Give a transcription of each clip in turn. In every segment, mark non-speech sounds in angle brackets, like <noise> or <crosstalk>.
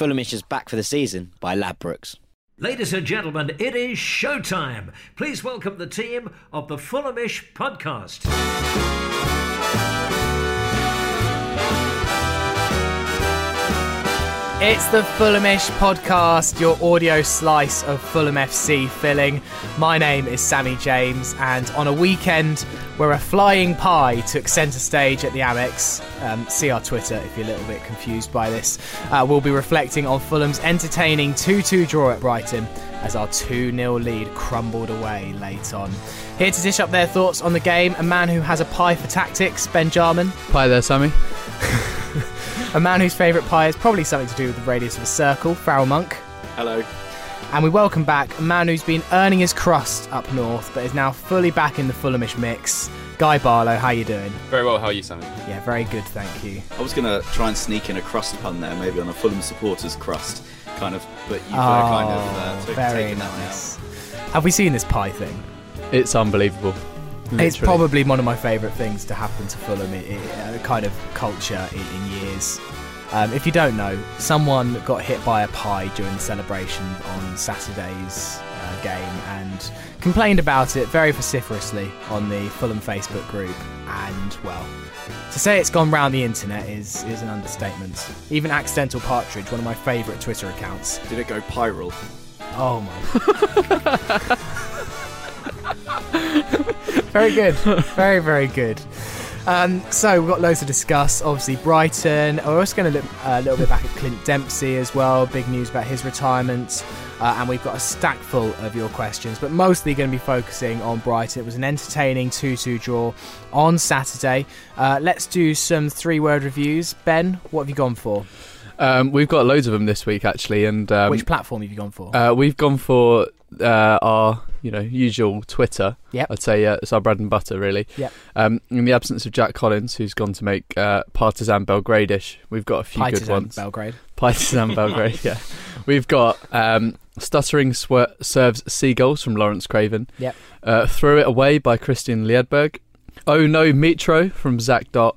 Fulhamish is back for the season by Ladbrokes. Ladies and gentlemen, it is showtime. Please welcome the team of the Fulhamish podcast. It's the Fulhamish podcast, your audio slice of Fulham FC filling. My name is Sammy James, and on a weekend where a flying pie took centre stage at the Amex, um, see our Twitter if you're a little bit confused by this, uh, we'll be reflecting on Fulham's entertaining 2 2 draw at Brighton as our 2 0 lead crumbled away late on. Here to dish up their thoughts on the game, a man who has a pie for tactics, Ben Jarman. Hi there, Sammy. <laughs> A man whose favourite pie is probably something to do with the radius of a circle, Farrell Monk. Hello. And we welcome back a man who's been earning his crust up north, but is now fully back in the Fulhamish mix. Guy Barlow, how you doing? Very well, how are you, Sammy? Yeah, very good, thank you. I was going to try and sneak in a crust pun there, maybe on a Fulham supporters crust, kind of, but you've uh, kind of uh, took, Oh, very taken nice. Have we seen this pie thing? It's unbelievable. It's probably one of my favourite things to happen to Fulham, i i- uh, kind of culture in, in years. Um, if you don't know, someone got hit by a pie during the celebration on Saturday's uh, game and complained about it very vociferously on the Fulham Facebook group. And, well, to say it's gone round the internet is, is an understatement. Even Accidental Partridge, one of my favourite Twitter accounts, Did it go pyral? Oh my. <laughs> <laughs> very good. Very, very good. Um, so we've got loads to discuss. Obviously, Brighton. We're also going to look uh, a little bit back at Clint Dempsey as well. Big news about his retirement. Uh, and we've got a stack full of your questions, but mostly going to be focusing on Brighton. It was an entertaining 2 2 draw on Saturday. Uh, let's do some three word reviews. Ben, what have you gone for? Um, we've got loads of them this week, actually, and um, Which platform have you gone for? uh, we've gone for uh, our, you know, usual Twitter. Yep. I'd say uh, it's our bread and butter, really. Yep. Um, in the absence of Jack Collins, who's gone to make uh, Partizan Belgradish, we've got a few good Partisan ones. Belgrade. Partisan <laughs> Belgrade, yeah. We've got um, Stuttering Swer- Serves Seagulls from Lawrence Craven. Yep. Uh, Throw It Away by Christian Liedberg. Oh No Mitro from Zach Dot.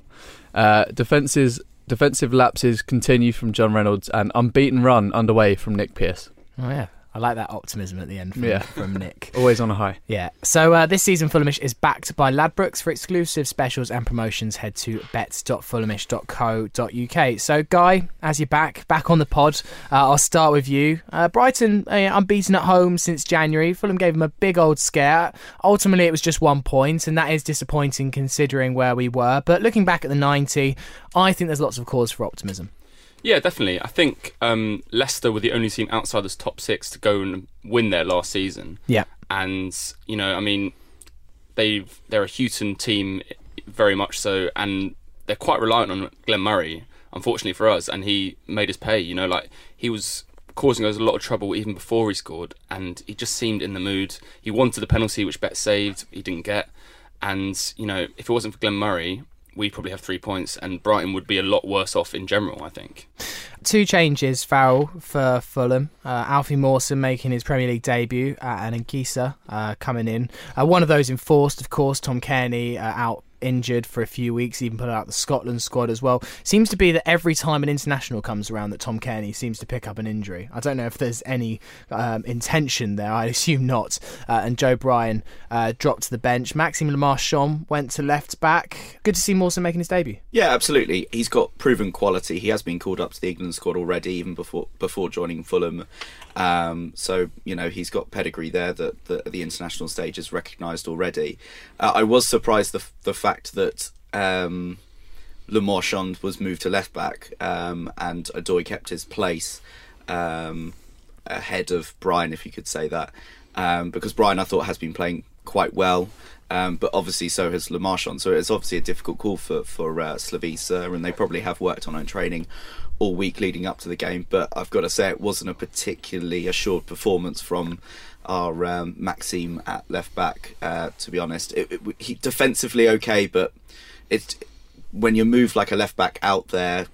Uh, defenses, defensive lapses continue from John Reynolds. And Unbeaten Run underway from Nick Pierce. Oh yeah, I like that optimism at the end from, Yeah. <laughs> from Nick. Always on a high. Yeah. So uh, this season, Fulhamish is backed by Ladbrokes. For exclusive specials and promotions, head to bet.fulhamish.co.uk. So, Guy, as you're back, back on the pod, uh, I'll start with you. Uh, Brighton uh, unbeaten at home since January. Fulham gave them a big old scare. Ultimately, it was just one point, and that is disappointing considering where we were. But looking back at the 90, I think there's lots of cause for optimism. Yeah, definitely. I think um, Leicester were the only team outside this top six to go and win there last season. Yeah. And, you know, I mean, they've, they're a Hughton team, very much so, and they're quite reliant on Glenn Murray, unfortunately for us, and he made us pay. You know, like, he was causing us a lot of trouble even before he scored, and he just seemed in the mood. He wanted the penalty, which Bet saved, he didn't get. And, you know, if it wasn't for Glenn Murray, we'd probably have three points, and Brighton would be a lot worse off in general, I think. Two changes, Farrell, for Fulham. Uh, Alfie Mawson making his Premier League debut uh, and Anguissa uh, coming in. Uh, one of those enforced, of course, Tom Cairney uh, out injured for a few weeks, even put out the Scotland squad as well. Seems to be that every time an international comes around that Tom Cairney seems to pick up an injury. I don't know if there's any um, intention there, I <laughs> assume not. Uh, and Joe Bryan uh, dropped to the bench. Maxime Le Marchand went to left back. Good to see Mawson making his debut. Yeah, absolutely. He's got proven quality. He has been called up to the England squad already, even before before joining Fulham. Um, so you know he's got pedigree there that, that the international stage is recognised already. Uh, I was surprised the the fact that um, Le Marchand was moved to left back um, and Odoi kept his place um, ahead of Bryan, if you could say that, um, because Bryan I thought has been playing quite well. Um, but obviously, so has Le Marchand. So it's obviously a difficult call for for uh, Slavisa, and they probably have worked on own training all week leading up to the game. But I've got to say, it wasn't a particularly assured performance from our um, Maxime at left back. Uh, to be honest, it, it, he defensively okay, but it's when you move like a left back out there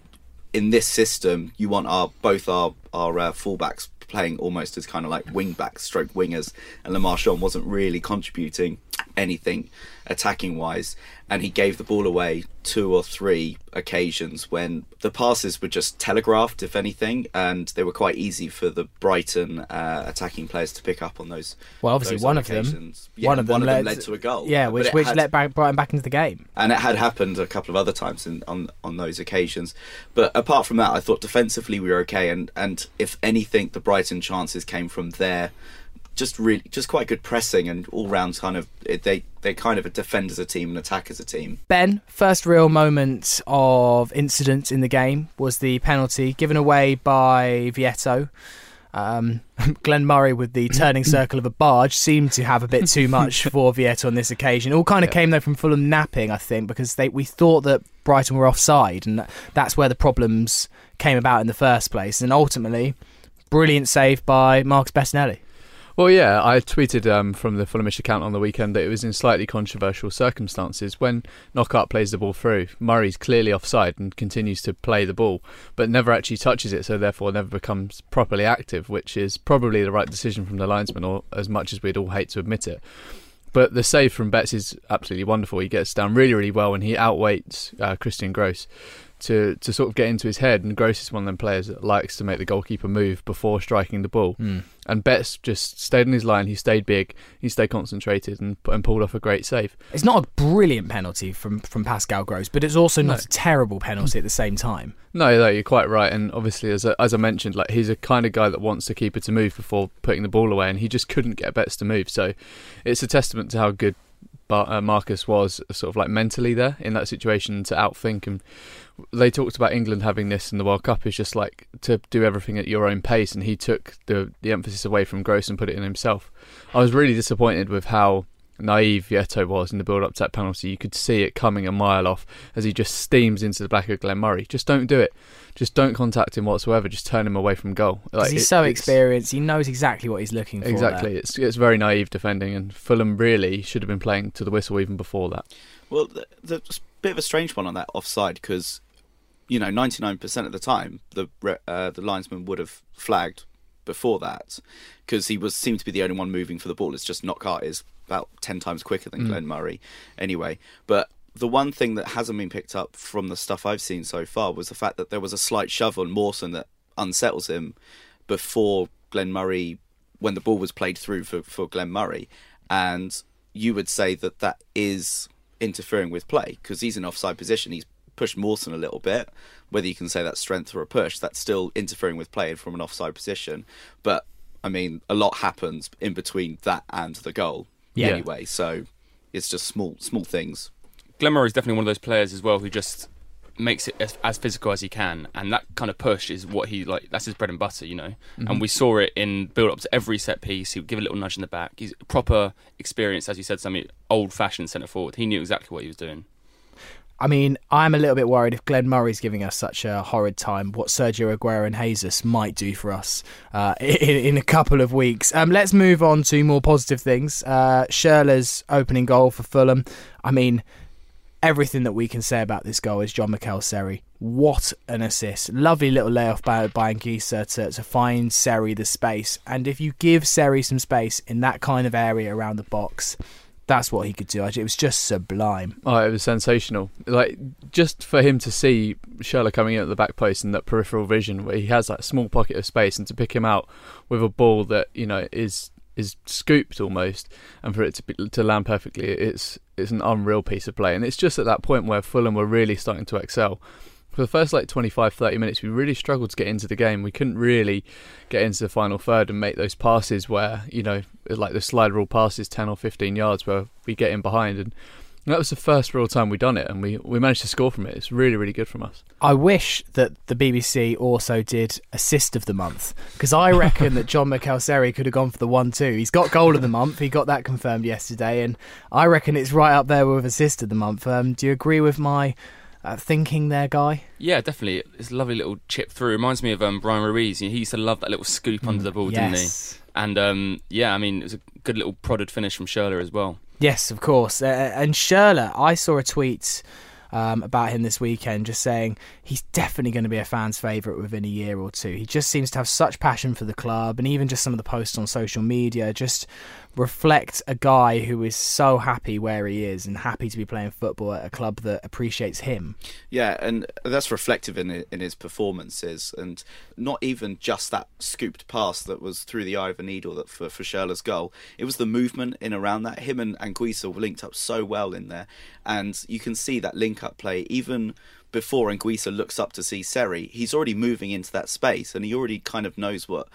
in this system, you want our both our our uh, fullbacks playing almost as kind of like wing backs, stroke wingers, and Le Marchand wasn't really contributing anything attacking wise, and he gave the ball away two or three occasions when the passes were just telegraphed, if anything, and they were quite easy for the Brighton uh, attacking players to pick up on those. Well, obviously, those one of them. Yeah, one of them, led, led to a goal. Yeah, which which had- let Brighton back into the game. and it had happened a couple of other times in, on on those occasions. But apart from that, I thought defensively we were okay, and and if anything, the Brighton chances came from there. Just really, just quite good pressing and all round kind of they they kind of defend as a team and attack as a team. Ben, first real moment of incident in the game was the penalty given away by Vietto. Um, <laughs> Glenn Murray with the turning <coughs> circle of a barge seemed to have a bit too much <laughs> for Vietto on this occasion. All kind of Yeah. came though from Fulham napping, I think, because they we thought that Brighton were offside, and that's where the problems came about in the first place. And ultimately, brilliant save by Marcus Bettinelli. Well, yeah, I tweeted um, from the Fulhamish account on the weekend that it was in slightly controversial circumstances when Knockaert plays the ball through. Murray's clearly offside and continues to play the ball, but never actually touches it, so therefore never becomes properly active, which is probably the right decision from the linesman, or as much as we'd all hate to admit it. But the save from Betts is absolutely wonderful. He gets down really, really well, and he outweights uh, Christian Gross to to sort of get into his head. And Gross is one of them players that likes to make the goalkeeper move before striking the ball. Hmm. And Betts just stayed in his line. He stayed big. He stayed concentrated and, and pulled off a great save. It's not a brilliant penalty from, from Pascal Gross, but it's also not No. a terrible penalty at the same time. No, no, you're quite right. And obviously, as I, as I mentioned, like he's a kind of guy that wants the keeper to move before putting the ball away, and he just couldn't get Betts to move. So it's a testament to how good Bar- uh, Marcus was, sort of like mentally there in that situation to outthink. And they talked about England having this in the World Cup is just like to do everything at your own pace, and he took the the emphasis away from Gross and put it in himself. I was really disappointed with how naive Vietto was in the build up to that penalty. You could see it coming a mile off as he just steams into the back of Glenn Murray. Just don't do it. Just don't contact him whatsoever. Just turn him away from goal. Like, he's it- so experienced, he knows exactly what he's looking for. there. Exactly. It's it's very naive defending, and Fulham really should have been playing to the whistle even before that. Well, th- there's a bit of a strange one on that offside because, you know, 99% of the time the uh, the linesman would have flagged before that because he was seemed to be the only one moving for the ball. It's just Knockaert is about 10 times quicker than mm. Glenn Murray anyway. But the one thing that hasn't been picked up from the stuff I've seen so far was the fact that there was a slight shove on Mawson that unsettles him before Glenn Murray, when the ball was played through for, for Glenn Murray. And you would say that that is interfering with play because he's in offside position. He's pushed Mawson a little bit. Whether you can say that's strength or a push, that's still interfering with play from an offside position. But I mean, a lot happens in between that and the goal Yeah. anyway. So it's just small small things. Glenn Murray is definitely one of those players as well who just makes it as, as physical as he can, and that kind of push is what he like. That's his bread and butter, you know. Mm-hmm. And we saw it in build up to every set piece. He would give a little nudge in the back. He's proper experienced, as you said, something old fashioned centre forward. He knew exactly what he was doing. I mean, I'm a little bit worried if Glenn Murray's giving us such a horrid time, what Sergio Aguero and Jesus might do for us uh, <laughs> in, in a couple of weeks. Um, let's move on to more positive things. Uh, Schürrle's opening goal for Fulham. I mean, everything that we can say about this goal is Jean Michaël Seri. What an assist. Lovely little layoff by, by Anguissa to, to find Seri the space. And if you give Seri some space in that kind of area around the box, that's what he could do. It was just sublime. Oh, it was sensational. Like just for him to see Schürrle coming in at the back post and that peripheral vision where he has that small pocket of space and to pick him out with a ball that you know is is scooped almost and for it to be, to land perfectly, it's it's an unreal piece of play. And it's just at that point where Fulham were really starting to excel. For the first like 25 30 minutes we really struggled to get into the game. We couldn't really get into the final third and make those passes where, you know, like the slide rule passes 10 or 15 yards where we get in behind and that was the first real time we'd done it, and we, we managed to score from it. It's really, really good from us. I wish that the BBC also did assist of the month because I reckon that Jean Michaël Seri could have gone for the one two. He's got goal of the month. He got that confirmed yesterday, and I reckon it's right up there with assist of the month. Um, do you agree with my uh, thinking there, guy? Yeah, definitely. It's a lovely little chip through. Reminds me of um, Bryan Ruiz. He used to love that little scoop under the ball, didn't he? And um, yeah, I mean, it was a good little prodded finish from Schürrle as well. Yes, of course. Uh, and Schürrle, I saw a tweet um, about him this weekend, just saying he's definitely going to be a fan's favourite within a year or two. He just seems to have such passion for the club, and even just some of the posts on social media just reflect a guy who is so happy where he is and happy to be playing football at a club that appreciates him. Yeah, and that's reflective in in his performances, and not even just that scooped pass that was through the eye of a needle that for for Schürrle's goal. It was the movement in around that. Him and Anguissa were linked up so well in there, and you can see that link up play even before Anguissa looks up to see Seri. He's already moving into that space, and he already kind of knows what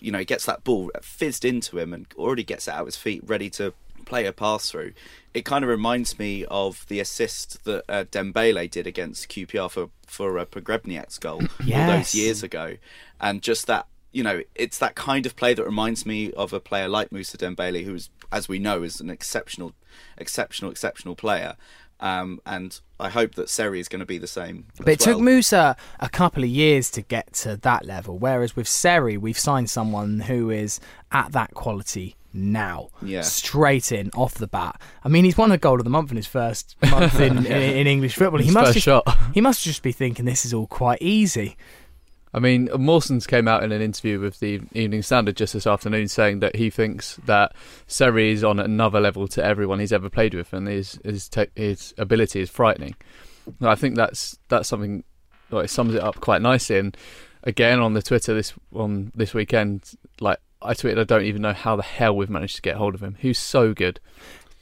you know, he gets that ball fizzed into him and already gets it out his feet, ready to play a pass through. It kind of reminds me of the assist that uh, Dembele did against QPR for for uh, Pogrebnyak's goal yes. <laughs> all those years ago, and just that. You know, it's that kind of play that reminds me of a player like Moussa Dembele, who is, as we know, is an exceptional, exceptional, exceptional player. Um, and I hope that Seri is going to be the same. But it well. took Moussa a couple of years to get to that level, whereas with Seri, we've signed someone who is at that quality now, yeah. straight in off the bat. I mean, he's won a goal of the month in his first month in, <laughs> yeah. in, in, English football. His he must first just, shot. he must just be thinking this is all quite easy. I mean, Mawson's came out in an interview with the Evening Standard just this afternoon saying that he thinks that Seri is on another level to everyone he's ever played with, and his his, te- his ability is frightening. I think that's that's something like sums it up quite nicely. And again, on the Twitter this on this weekend, like I tweeted, I don't even know how the hell we've managed to get hold of him. He's so good.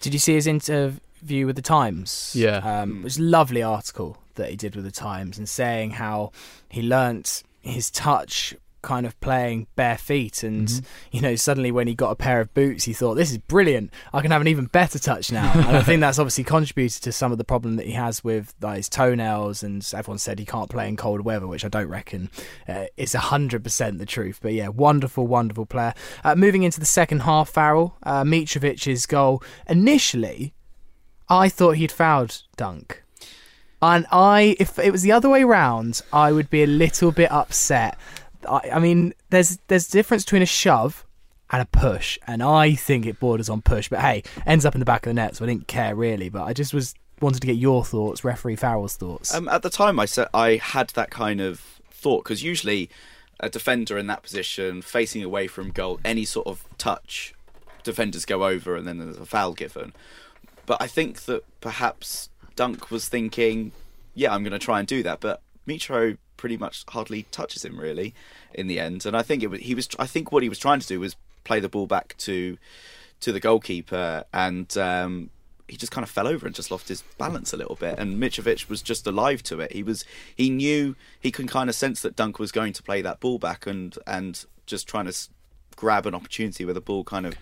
Did you see his interview with the Times? Yeah, um, it was a lovely article that he did with the Times, and saying how he learnt his touch kind of playing bare feet and mm-hmm. you know suddenly when he got a pair of boots he thought this is brilliant. I can have an even better touch now. And i think that's obviously contributed to some of the problem that he has with like, his toenails and everyone said he can't play in cold weather which i don't reckon uh, is 100% the truth. But yeah wonderful wonderful player. Uh, moving into the second half farrell uh, mitrovic's goal. Initially i thought he'd fouled dunk and I, if it was the other way round, I would be a little bit upset. I, I mean, there's there's a difference between a shove and a push, and I think it borders on push. But hey, ends up in the back of the net, so I didn't care really. But I just was wanted to get your thoughts, referee Farrell's thoughts. Um, at the time, I said I had that kind of thought because usually a defender in that position, facing away from goal, any sort of touch, defenders go over, and then there's a foul given. But I think that perhaps Dunk was thinking, yeah, I'm going to try and do that, but Mitro pretty much hardly touches him really in the end. And I think it was he was I think what he was trying to do was play the ball back to to the goalkeeper and um, he just kind of fell over and just lost his balance a little bit. And Mitrovic was just alive to it. He was he knew he can kind of sense that Dunk was going to play that ball back and and just trying to grab an opportunity where the ball kind of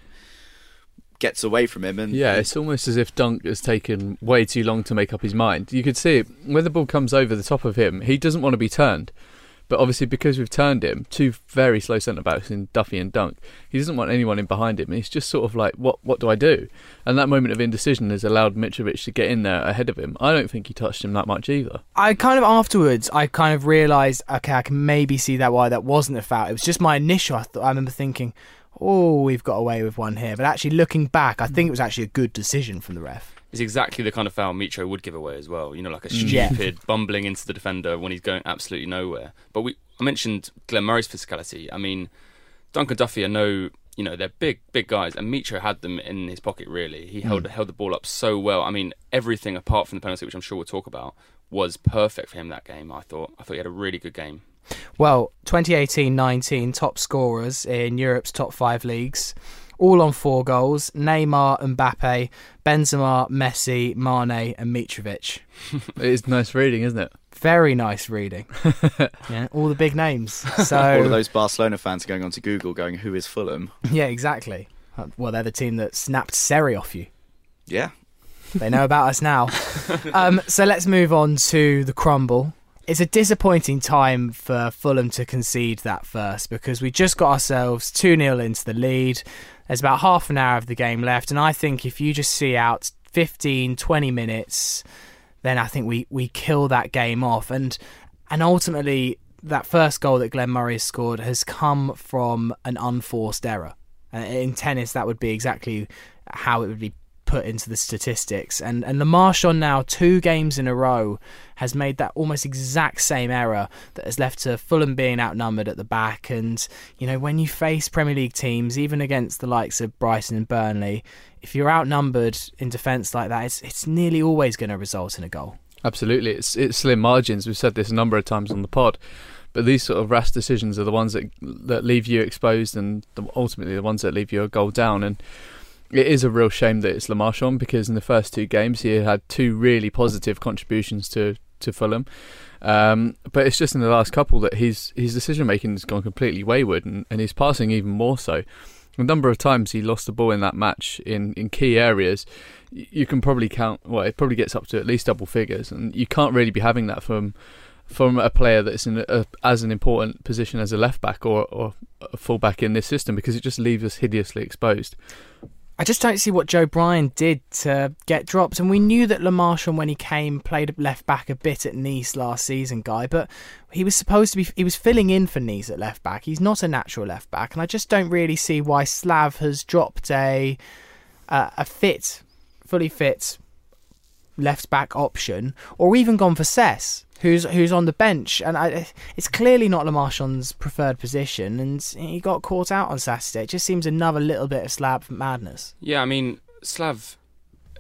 gets away from him. And yeah, it's almost as if Dunk has taken way too long to make up his mind. You could see it when the ball comes over the top of him. He doesn't want to be turned, but obviously because we've turned him, two very slow centre backs in Duffy and Dunk, he doesn't want anyone in behind him. He's just sort of like, what What do I do? And that moment of indecision has allowed Mitrovic to get in there ahead of him. I don't think he touched him that much either. I kind of afterwards, I kind of realised, okay, I can maybe see that why that wasn't a foul. It was just my initial. I, th- I remember thinking oh, we've got away with one here. But actually, looking back, I think it was actually a good decision from the ref. It's exactly the kind of foul Mitro would give away as well. You know, like a mm. stupid Yeah. <laughs> bumbling into the defender when he's going absolutely nowhere. But we, I mentioned Glenn Murray's physicality. I mean, Dunk and Duffy are no, you know, they're big, big guys, and Mitro had them in his pocket. Really, he held mm. held the ball up so well. I mean, everything apart from the penalty, which I'm sure we'll talk about, was perfect for him that game. I thought. I thought he had a really good game. Well, 2018-19 top scorers in Europe's top five leagues, all on four goals: Neymar, Mbappe, Benzema, Messi, Mane, and Mitrovic. <laughs> It is nice reading, isn't it? Very nice reading. <laughs> yeah, all the big names. <laughs> So all of those Barcelona fans are going onto Google, going, "Who is Fulham?" yeah, exactly. Uh, Well, they're the team that snapped Seri off you. Yeah, They know about us now. Um, so let's move on to the crumble. It's a disappointing time for Fulham to concede that first because we just got ourselves 2 0 into the lead. There's about half an hour of the game left, and I think if you just see out 15, 20 minutes, then I think we, we kill that game off. And and ultimately, that first goal that Glenn Murray has scored has come from an unforced error. Uh, in tennis, that would be exactly how it would be put into the statistics. And and Le Marchand now two games in a row has made that almost exact same error that has left to Fulham being outnumbered at the back. And you know when you face Premier League teams, even against the likes of Brighton and Burnley, if you're outnumbered in defence like that, it's it's nearly always going to result in a goal. Absolutely, it's it's slim margins. We've said this a number of times on the pod, but these sort of rash decisions are the ones that that leave you exposed, and the, ultimately the ones that leave you a goal down. And it is a real shame that it's Le Marchand because in the first two games he had two really positive contributions to to Fulham. Um, but it's just in the last couple that his his decision making has gone completely wayward, and, and his passing even more so. A number of times he lost the ball in that match in, in key areas. You can probably count. Well, it probably gets up to at least double figures, and you can't really be having that from from a player that's in a, as an important position as a left back or, or a full back in this system because it just leaves us hideously exposed. I just don't see what Joe Bryan did to get dropped. And we knew that Le Marchand, when he came, played left back a bit at Nice last season, guy. But he was supposed to be, he was filling in for Nice at left back. He's not a natural left back. And I just don't really see why Slav has dropped a, uh, a fit, fully fit left back option or even gone for Cess who's who's on the bench, and I, it's clearly not Le Marchand's preferred position, and he got caught out on Saturday. It just seems another little bit of Slav madness. Yeah, I mean, Slav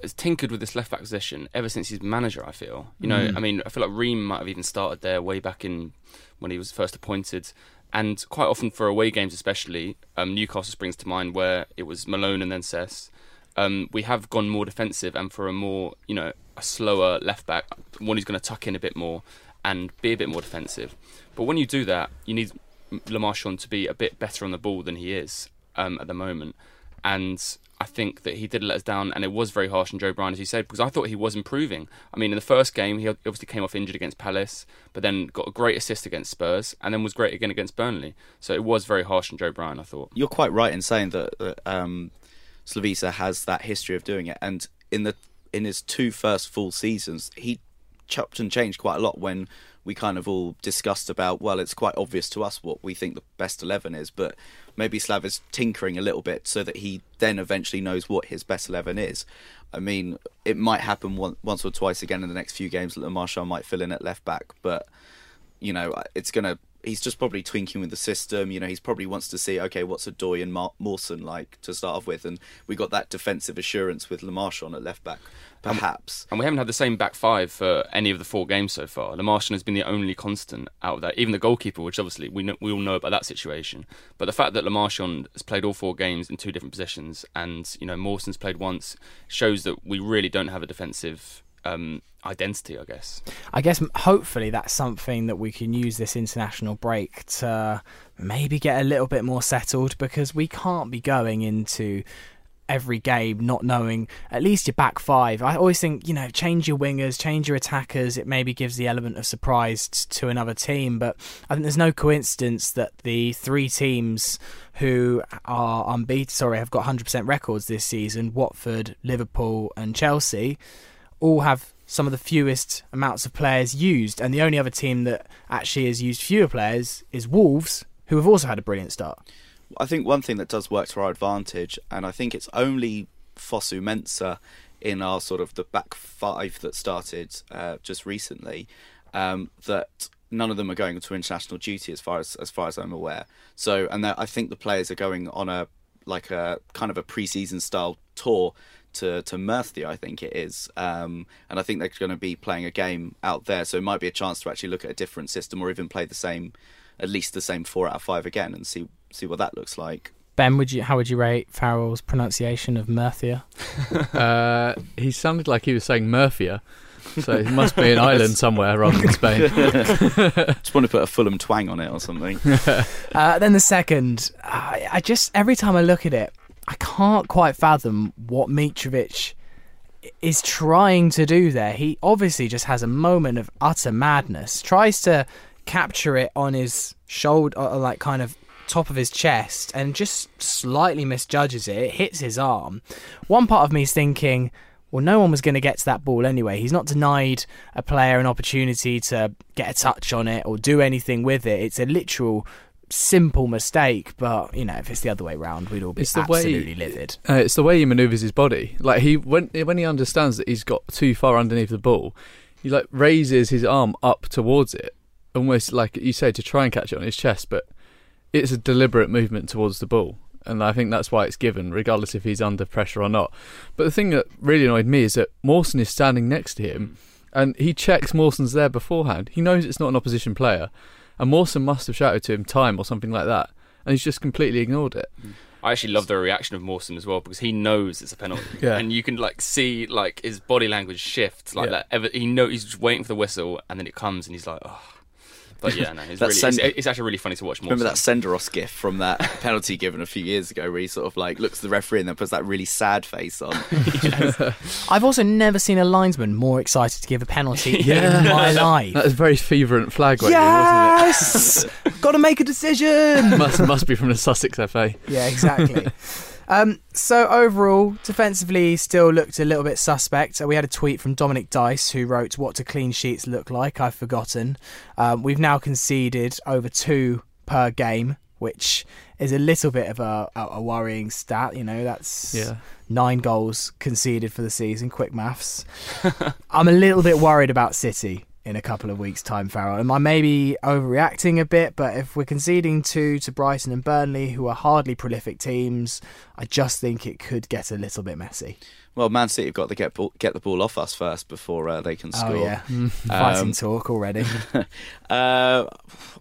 has tinkered with this left back position ever since he's manager. I feel, you know, mm. I mean, I feel like Ream might have even started there way back in when he was first appointed. And quite often for away games, especially um, Newcastle springs to mind, where it was Malone and then Cess. Um, we have gone more defensive and for a more, you know, a slower left back, one who's going to tuck in a bit more and be a bit more defensive. But when you do that, you need Le Marchand to be a bit better on the ball than he is um, at the moment. And I think that he did let us down, and it was very harsh on Joe Bryan, as you said, because I thought he was improving. I mean, in the first game, he obviously came off injured against Palace, but then got a great assist against Spurs, and then was great again against Burnley. So it was very harsh on Joe Bryan, I thought. You're quite right in saying that, that um, Slavisa has that history of doing it, and in the in his two first full seasons, he chopped and changed quite a lot when we kind of all discussed about well it's quite obvious to us what we think the best 11 is but maybe Slav is tinkering a little bit so that he then eventually knows what his best 11 is. I mean it might happen one, once or twice again in the next few games that Marshall might fill in at left back but you know it's going to he's just probably twinking with the system. You know, he's probably wants to see, okay, what's Odoi and Mar- Mawson like to start off with, and we got that defensive assurance with Le Marchand at left back, perhaps. And we haven't had the same back five for any of the four games so far. Le Marchand has been the only constant out of that. Even the goalkeeper, which obviously we know, we all know about that situation, but the fact that Le Marchand has played all four games in two different positions, and you know Mawson's played once, shows that we really don't have a defensive um, identity, I guess. I guess hopefully that's something that we can use this international break to maybe get a little bit more settled because we can't be going into every game not knowing at least your back five. I always think, you know, change your wingers, change your attackers. It maybe gives the element of surprise to another team. But I think there's no coincidence that the three teams who are unbeaten, sorry, have got 100% records this season Watford, Liverpool, and Chelsea all have some of the fewest amounts of players used, and the only other team that actually has used fewer players is Wolves, who have also had a brilliant start. I think one thing that does work to our advantage, and I think it's only Fosu Mensah in our sort of the back five that started uh, just recently, um, that none of them are going to international duty as far as as far as I'm aware. So, and I think the players are going on a like a kind of a pre-season style tour to to Murcia, I think it is, um, and I think they're going to be playing a game out there, so it might be a chance to actually look at a different system or even play the same, at least the same four out of five again, and see see what that looks like. Ben, would you how would you rate Farrell's pronunciation of Murcia? <laughs> uh, he sounded like he was saying Murcia. So it must be an <laughs> island somewhere rather than Spain. <laughs> just want to put a Fulham twang on it or something. Uh, then the second, I, I just every time I look at it, I can't quite fathom what Mitrovic is trying to do there. He obviously just has a moment of utter madness, tries to capture it on his shoulder, uh, like kind of top of his chest, and just slightly misjudges it. It hits his arm. One part of me is thinking, well, no one was going to get to that ball anyway. He's not denied a player an opportunity to get a touch on it or do anything with it. It's a literal simple mistake, but you know, if it's the other way round, we'd all be It's the way- absolutely livid. Uh, it's the way he manoeuvres his body. Like he when when he understands that he's got too far underneath the ball, he like raises his arm up towards it, almost like you say to try and catch it on his chest. But it's a deliberate movement towards the ball, and I think that's why it's given, regardless if he's under pressure or not. But the thing that really annoyed me is that Mawson is standing next to him, and he checks Mawson's there beforehand. He knows it's not an opposition player, and Mawson must have shouted to him time or something like that, and he's just completely ignored it. Mm. I actually love the reaction of Mawson as well because he knows it's a penalty, <laughs> Yeah. and you can like see like his body language shift like Yeah. that. Ever, he know he's just waiting for the whistle, and then it comes, and he's like, oh. But yeah, no, <laughs> it's really send- it's, it's actually really funny to watch. Mawson. Remember that Senderos gif from that <laughs> penalty given a few years ago, where he sort of like looks at the referee and then puts that really sad face on. <laughs> I've also never seen a linesman more excited to give a penalty Yeah. in my life. That was very fervent flag waving, wasn't it? yes, got to make a decision. must must be from the Sussex FA. Yeah, exactly. Um, so overall, defensively, still looked a little bit suspect. Uh, we had a tweet from Dominic Dice who wrote, "What do clean sheets look like?" I've forgotten. Um, we've now conceded over two per game, which is a little bit of a, a, a worrying stat. You know, that's Yeah. nine goals conceded for the season. Quick maths. <laughs> I'm a little bit worried about City in a couple of weeks' time, Farrell. Am I maybe overreacting a bit? But if we're conceding two to Brighton and Burnley, who are hardly prolific teams, I just think it could get a little bit messy. well, Man City have got to get ball, get the ball off us first before uh, they can score. Oh yeah, fighting Um, talk already. <laughs> Uh,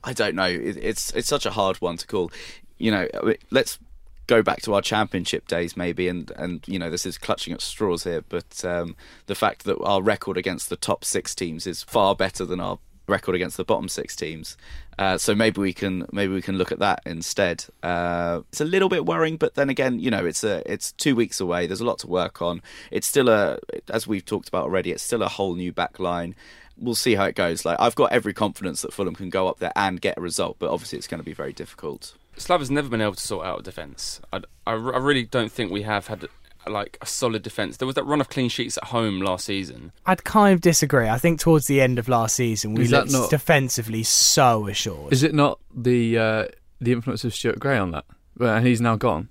I don't know. It, it's it's such a hard one to call. You know, let's go back to our championship days maybe, and and you know this is clutching at straws here, but um, the fact that our record against the top six teams is far better than our record against the bottom six teams. Uh, so maybe we can maybe we can look at that instead. Uh, it's a little bit worrying, but then again, you know, it's a it's two weeks away. There's a lot to work on. It's still a as we've talked about already. It's still a whole new back line. We'll see how it goes. Like I've got every confidence that Fulham can go up there and get a result, but obviously it's going to be very difficult. Slav has never been able to sort out a defence. I, I really don't think we have had like a solid defence. There was that run of clean sheets at home last season. I'd kind of disagree. I think towards the end of last season, we looked not- defensively so assured. Is it not the uh, the influence of Stuart Gray on that? Well, and he's now gone.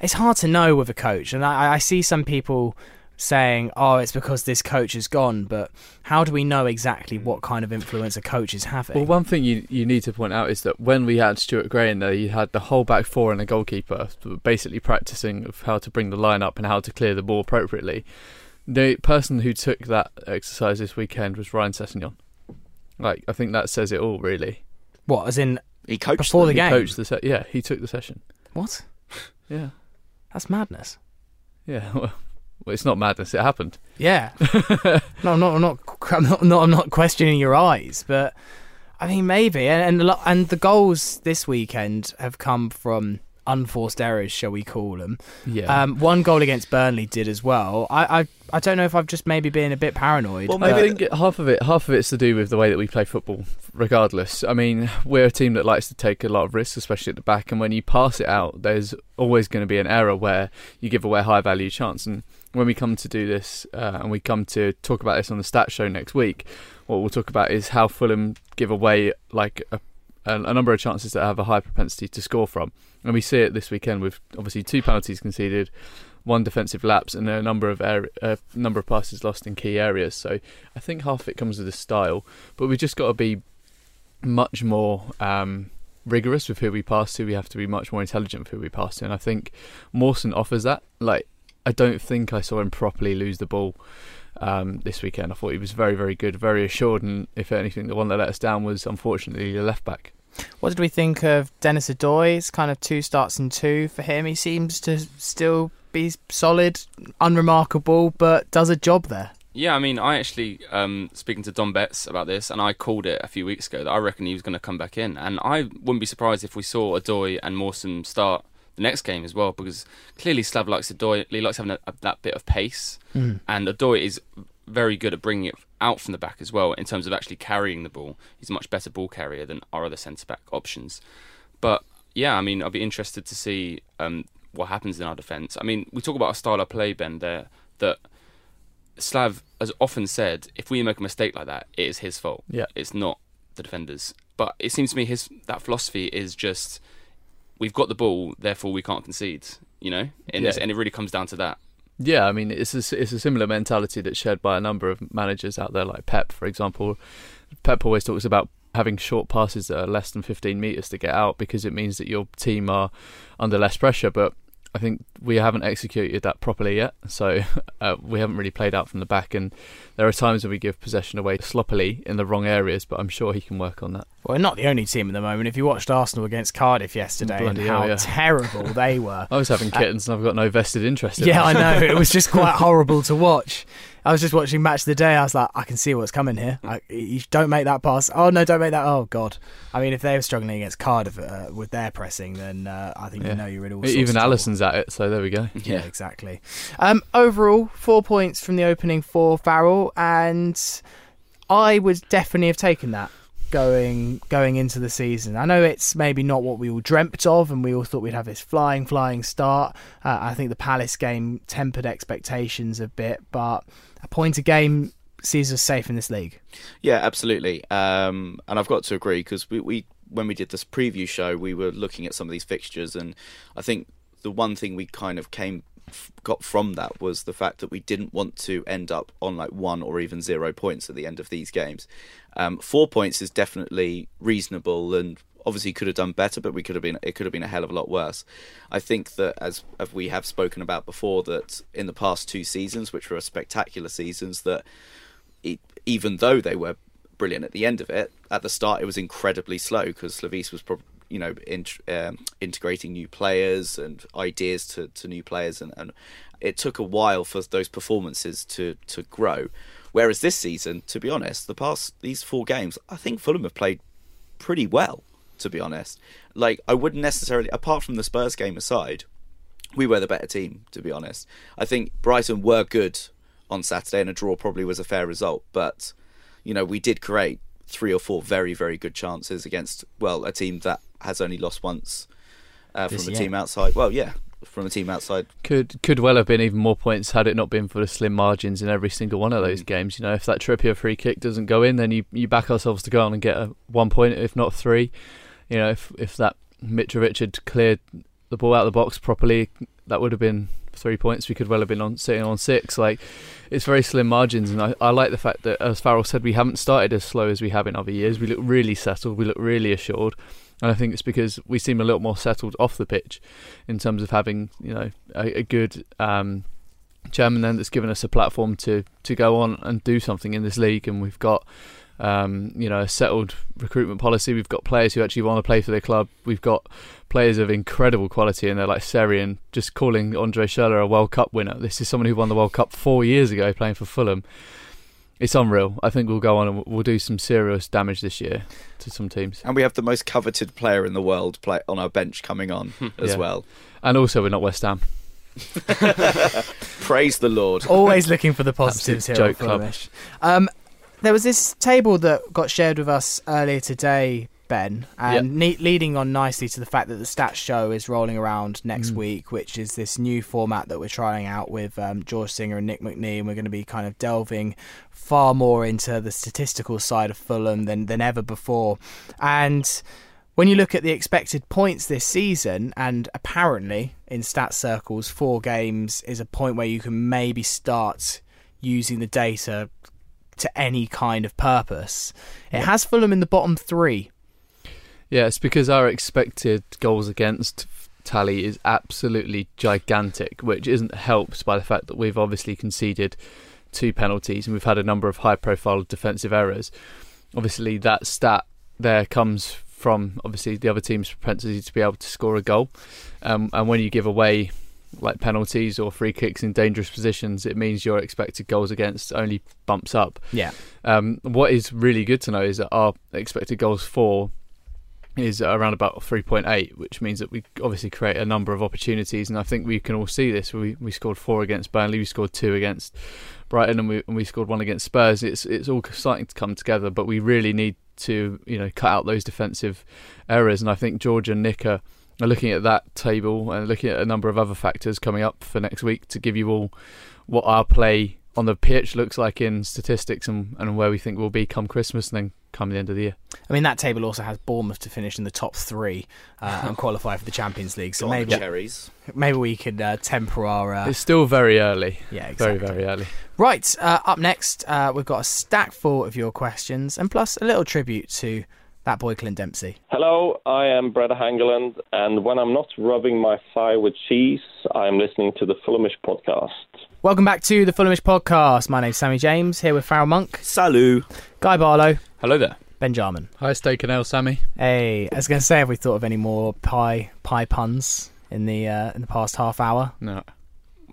it's hard to know with a coach, and I, I see some people saying, "Oh, it's because this coach is gone." But how do we know exactly what kind of influence a coach is having? Well, one thing you you need to point out is that when we had Stuart Gray in there, you had the whole back four and a goalkeeper basically practicing of how to bring the line up and how to clear the ball appropriately. The person who took that exercise this weekend was Ryan Sessegnon. Like, I think that says it all, really. what, as in He coached Before them. the He coached the se- yeah, he took the session. what? Yeah, That's madness. yeah. <laughs> Well, it's not madness; it happened. Yeah. <laughs> no, I'm not. I'm not. I'm not, not. I'm not questioning your eyes, but I mean, maybe. And and, and the goals this weekend have come from unforced errors, shall we call them? Yeah. Um, one goal against Burnley did as well. I, I, I don't know if I've just maybe been a bit paranoid. Well, but- I think half of it, half of it's to do with the way that we play football. Regardless, I mean, we're a team that likes to take a lot of risks, especially at the back. And when you pass it out, there's always going to be an error where you give away a high value chance. And when we come to do this, uh, and we come to talk about this on the stat show next week, what we'll talk about is how Fulham give away like a, a, number of chances that have a high propensity to score from. And we see it this weekend with obviously two penalties conceded, one defensive lapse, and a number of a number of passes lost in key areas. So I think half of it comes with the style, but we've just got to be much more um, rigorous with who we pass to. We have to be much more intelligent with who we pass to, and I think Mawson offers that. Like I don't think I saw him properly lose the ball um, this weekend. I thought he was very, very good, very assured, and if anything, the one that let us down was unfortunately the left back. What did we think of Denis Odoi? It's kind of two starts and two for him. He seems to still be solid, unremarkable, but does a job there. Yeah, I mean, I actually um, speaking to Don Betts about this, and I called it a few weeks ago that I reckon he was going to come back in, and I wouldn't be surprised if we saw Adoy and Mawson start the next game as well, because clearly Slav likes Odoi, he likes having a, a, that bit of pace, and Odoi is very good at bringing it out from the back as well in terms of actually carrying the ball. He's a much better ball carrier than our other centre back options. But yeah, I mean, I'll be interested to see um, what happens in our defence. I mean, we talk about a style of play, Ben, there that Slav has often said, if we make a mistake like that, it is his fault. Yeah. It's not the defenders. But it seems to me his that philosophy is just we've got the ball, therefore we can't concede. You know, and, Yeah. and it really comes down to that. Yeah, I mean it's a, it's a similar mentality that's shared by a number of managers out there, like Pep, for example. Pep always talks about having short passes that are less than 15 meters to get out because it means that your team are under less pressure. But I think we haven't executed that properly yet, so <laughs> uh, we haven't really played out from the back. And there are times when we give possession away sloppily in the wrong areas, but I'm sure he can work on that. Well, not the only team at the moment. If you watched Arsenal against Cardiff yesterday and Bloody how hell, yeah. terrible they were. <laughs> I was having kittens and I've got no vested interest in Yeah, I know. It was just quite <laughs> horrible to watch. I was just watching Match of the Day. I was like, I can see what's coming here. I, you don't make that pass. Oh, no, don't make that. Oh, God. I mean, if they were struggling against Cardiff uh, with their pressing, then uh, I think Yeah. you know you're in all sorts Even of trouble. Alisson's at it, so there we go. Yeah, exactly. Um, overall, four points from the opening for Farrell, and I would definitely have taken that going going into the season. I know it's maybe not what we all dreamt of, and we all thought we'd have this flying, flying start. Uh, I think the Palace game tempered expectations a bit, but a point a game sees us safe in this league. Yeah, absolutely. Um, and I've got to agree because we, we when we did this preview show, we were looking at some of these fixtures, and I think the one thing we kind of came got from that was the fact that we didn't want to end up on like one or even zero points at the end of these games. Um, four points is definitely reasonable and obviously could have done better, but we could have been it could have been a hell of a lot worse. I think that as, as we have spoken about before, that in the past two seasons, which were spectacular seasons, that e- even though they were brilliant at the end of it, at the start it was incredibly slow because Slavis was probably you know in, um, integrating new players and ideas to, to new players and, and it took a while for those performances to to grow. Whereas this season, to be honest, the past these four games, I think Fulham have played pretty well. To be honest, like I wouldn't necessarily, apart from the Spurs game aside, we were the better team, to be honest. I think Brighton were good on Saturday, and a draw probably was a fair result. But you know, we did create three or four very, very good chances against well a team that has only lost once uh, from a team outside. Well, yeah, from a team outside. Could could well have been even more points had it not been for the slim margins in every single one of those games. You know, if that Trippier free kick doesn't go in, then you, you back ourselves to go on and get a one point, if not three. You know, if if that Mitrovic had cleared the ball out of the box properly, that would have been three points. We could well have been on sitting on six. Like it's very slim margins, and I, I like the fact that, as Farrell said, we haven't started as slow as we have in other years. We look really settled. We look really assured. And I think it's because we seem a little more settled off the pitch, in terms of having you know a, a good um, chairman then that's given us a platform to to go on and do something in this league, and we've got um, you know a settled recruitment policy. We've got players who actually want to play for their club. We've got players of incredible quality, and they're like Serian just calling Andre Schürrle a World Cup winner. This is someone who won the World Cup four years ago playing for Fulham. It's unreal. I think we'll go on and we'll do some serious damage this year to some teams. And we have the most coveted player in the world play on our bench coming on as Yeah. well. And also, we're not West Ham. <laughs> Praise the Lord. Always looking for the positives here. Absolute at joke club. Fulhamish. Um, there was this table that got shared with us earlier today, Ben, and ne- leading on nicely to the fact that the stats show is rolling around next Mm. week, which is this new format that we're trying out with um, George Singer and Nick McNee, and we're going to be kind of delving far more into the statistical side of Fulham than than ever before, and. When you look at the expected points this season, and apparently in stat circles, four games is a point where you can maybe start using the data to any kind of purpose. It has Fulham in the bottom three. Yeah, it's because our expected goals against tally is absolutely gigantic, which isn't helped by the fact that we've obviously conceded two penalties and we've had a number of high profile defensive errors. Obviously, that stat there comes from obviously the other team's propensity to be able to score a goal. Um, and when you give away like penalties or free kicks in dangerous positions, it means your expected goals against only bumps up. Yeah. Um, what is really good to know is that our expected goals for is around about 3.8, which means that we obviously create a number of opportunities, and I think we can all see this. We we scored four against Burnley, we scored two against Brighton, and we and we scored one against Spurs. It's it's all starting to come together, but we really need to you know cut out those defensive errors, and I think George and Nick are, are looking at that table and looking at a number of other factors coming up for next week to give you all what our play on the pitch looks like in statistics and, and where we think we'll be come Christmas and then come the end of the year. I mean, that table also has Bournemouth to finish in the top three uh, <laughs> and qualify for the Champions League. So Go the maybe cherries. maybe we could uh, temper our. Uh, It's still very early. yeah, Very, exactly. very early. Right, uh, up next, uh, we've got a stack full of your questions and plus a little tribute to that boy Clint Dempsey. Hello, I am Brede Hangeland, and when I'm not rubbing my thigh with cheese, I'm listening to the Fulhamish podcast. Welcome back to the Fulhamish podcast. My name's Sammy James, here with Farrell Monk, Salut. Guy Barlow, Hello there. Ben Jarman. Hi, Steak and Ale, Sammy. Hey, I was going to say, have we thought of any more pie pie puns in the uh, in the past half hour? No.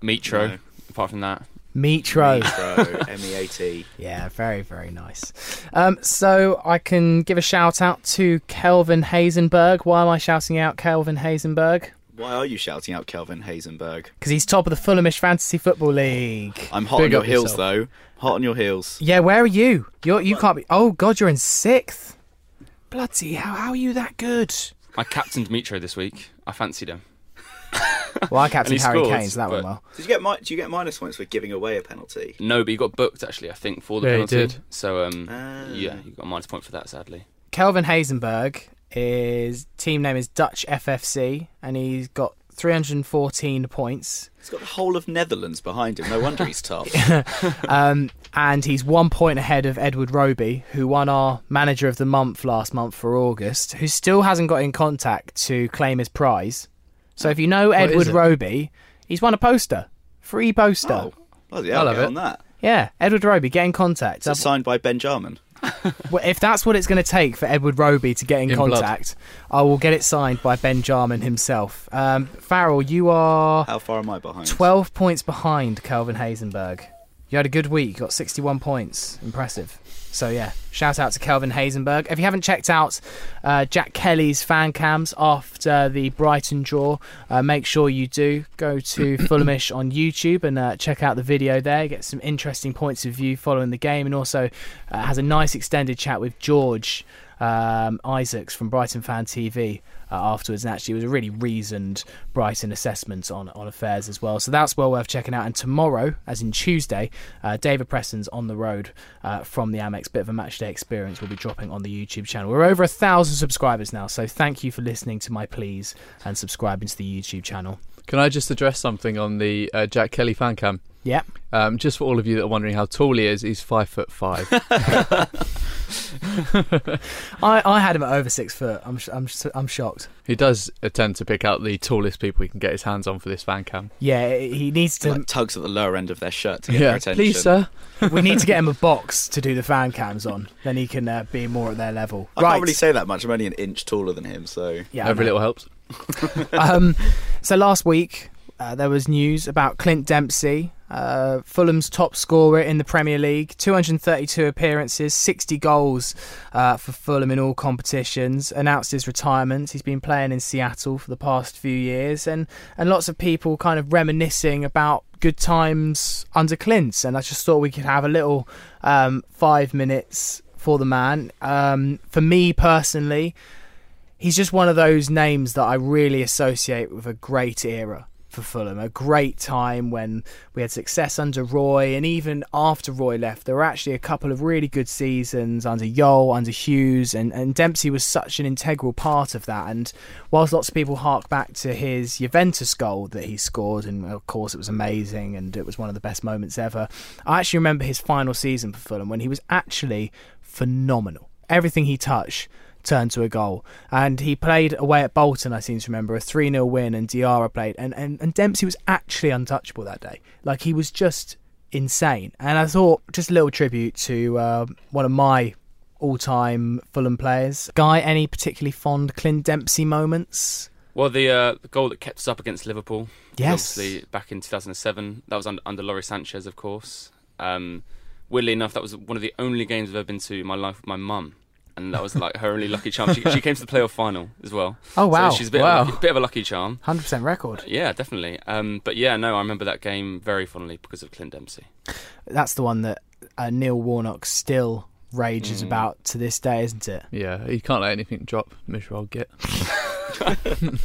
Metro. No. Apart from that, Metro. Metro, M-E-A-T. <laughs> Yeah, very, very nice. Um, so I can give a shout out to Kelvin Hazenberg. Why am I shouting out Kelvin Hazenberg? Why are you shouting out Kelvin Hazenberg? Because he's top of the Fulhamish Fantasy Football League. I'm hot Big on your heels, yourself. though. Hot on your heels. Yeah, where are you? You're you can't be. Oh God, you're in sixth. Bloody how how are you that good? I captained Mitro this week. I fancied him. Well, I captained And he Harry scored, Kane, so that went well. Did you get mi- do you get minus points for giving away a penalty? No, but he got booked actually. I think for the Yeah, he penalty. did. So um, Ah. yeah, you got a minus point for that. Sadly. Kelvin Hazenberg, his team name is Dutch FFC, and he's got 314 points. He's got the whole of Netherlands behind him. No wonder he's tough. <laughs> Um, and he's one point ahead of Edward Roby, who won our Manager of the Month last month for August, who still hasn't got in contact to claim his prize. So if you know What Edward it? Roby, he's won a poster. Free poster. oh, bloody I love it. on that. Yeah, Edward Roby, get in contact. Is signed by Ben Jarman? <laughs> Well, if that's what it's going to take for Edward Roby to get in, In blood. contact, I will get it signed by Ben Jarman himself. Um, Farrell, you are How far am I behind? 12 points behind Calvin Hazenberg. You had a good week, got 61 points. Impressive. So, yeah, shout out to Kelvin Hazenberg. If you haven't checked out uh, Jack Kelly's fan cams after the Brighton draw, uh, make sure you do. Go to <coughs> Fulhamish on YouTube and uh, check out the video there. Get some interesting points of view following the game, and also uh, has a nice extended chat with George um, Isaacs from Brighton Fan TV uh, afterwards, and actually it was a really reasoned Brighton assessment on on affairs as well. So that's well worth checking out. And tomorrow, as in Tuesday, uh, David Preston's on the road uh, from the Amex Bit of a Match Day Experience will be dropping on the YouTube channel. We're over a thousand subscribers now, so thank you for listening to my pleas and subscribing to the YouTube channel. Can I just address something on the uh, Jack Kelly fan cam? Yeah, Um, just for all of you that are wondering how tall he is, he's five foot five. <laughs> <laughs> I, I had him at over six foot. I'm sh- I'm sh- I'm shocked. he does tend to pick out the tallest people he can get his hands on for this fan cam. Yeah, he needs to. Like tugs at the lower end of their shirt to get their attention. please, sir. we need to get him a box to do the fan cams on. Then he can uh, be more at their level. I can't really say that much. I'm only an inch taller than him, so Yeah, I Every know. little helps. <laughs> um, so last week uh, there was news about Clint Dempsey, uh, Fulham's top scorer in the Premier League, 232 appearances, 60 goals uh, for Fulham in all competitions. Announced his retirement. He's been playing in Seattle for the past few years, and and lots of people kind of reminiscing about good times under Clint. And I just thought we could have a little um, five minutes for the man. Um, for me personally he's just one of those names that I really associate with a great era for Fulham, a great time when we had success under Roy, and even after Roy left, there were actually a couple of really good seasons under Jol, under Hughes, and, and Dempsey was such an integral part of that. And whilst lots of people hark back to his Juventus goal that he scored, and of course it was amazing and it was one of the best moments ever, I actually remember his final season for Fulham when he was actually phenomenal. Everything he touched turned to a goal. And he played away at Bolton, I seem to remember, a 3 0 win, and Diarra played. And, and, and Dempsey was actually untouchable that day. Like, he was just insane. And I thought, just a little tribute to uh, one of my all time Fulham players. Guy, any particularly fond Clint Dempsey moments? Well, the, uh, the goal that kept us up against Liverpool, Yes. obviously back in 2007. That was under, under Lawrie Sanchez, of course. Um, weirdly enough, that was one of the only games I've ever been to in my life with my mum. And that was like her only lucky charm. She, she came to the playoff final as well. Oh, wow. So she's a bit, Wow. of, a lucky, bit of a lucky charm. 100% record. Yeah, definitely. Um, but yeah, no, I remember that game very fondly because of Clint Dempsey. That's the one that uh, Neil Warnock still rages Mm. about to this day, isn't it? Yeah, he can't let anything drop. Miserable old git. <laughs>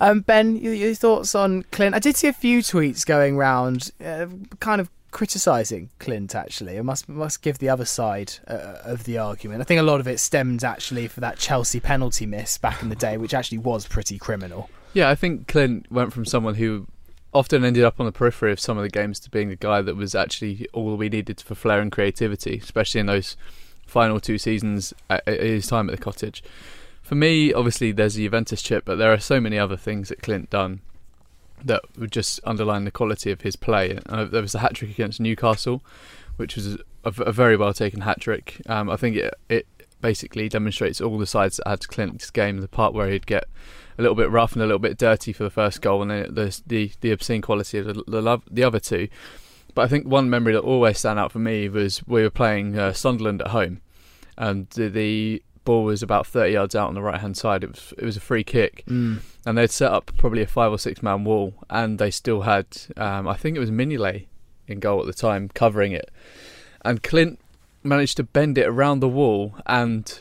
Um, ben, your, your thoughts on Clint? I did see a few tweets going round, uh, kind of criticising Clint. Actually, I must must give the other side uh, of the argument. I think a lot of it stemmed actually for that Chelsea penalty miss back in the day, which actually was pretty criminal. Yeah, I think Clint went from someone who often ended up on the periphery of some of the games to being the guy that was actually all we needed for flair and creativity, especially in those final two seasons at his time at the cottage. For me, obviously, there's a Juventus chip, but there are so many other things that Clint done that would just underline the quality of his play. Uh, there was a hat trick against Newcastle, which was a, a very well taken hat trick. Um, I think it, it basically demonstrates all the sides that had to Clint's game. The part where he'd get a little bit rough and a little bit dirty for the first goal, and then the the, the obscene quality of the, the, the other two. But I think one memory that always stand out for me was we were playing uh, Sunderland at home, and the, the, ball was about 30 yards out on the right hand side. It was it was a free kick, mm. and they'd set up probably a five or six man wall, and they still had um, I think it was Mignolet in goal at the time covering it, and Clint managed to bend it around the wall and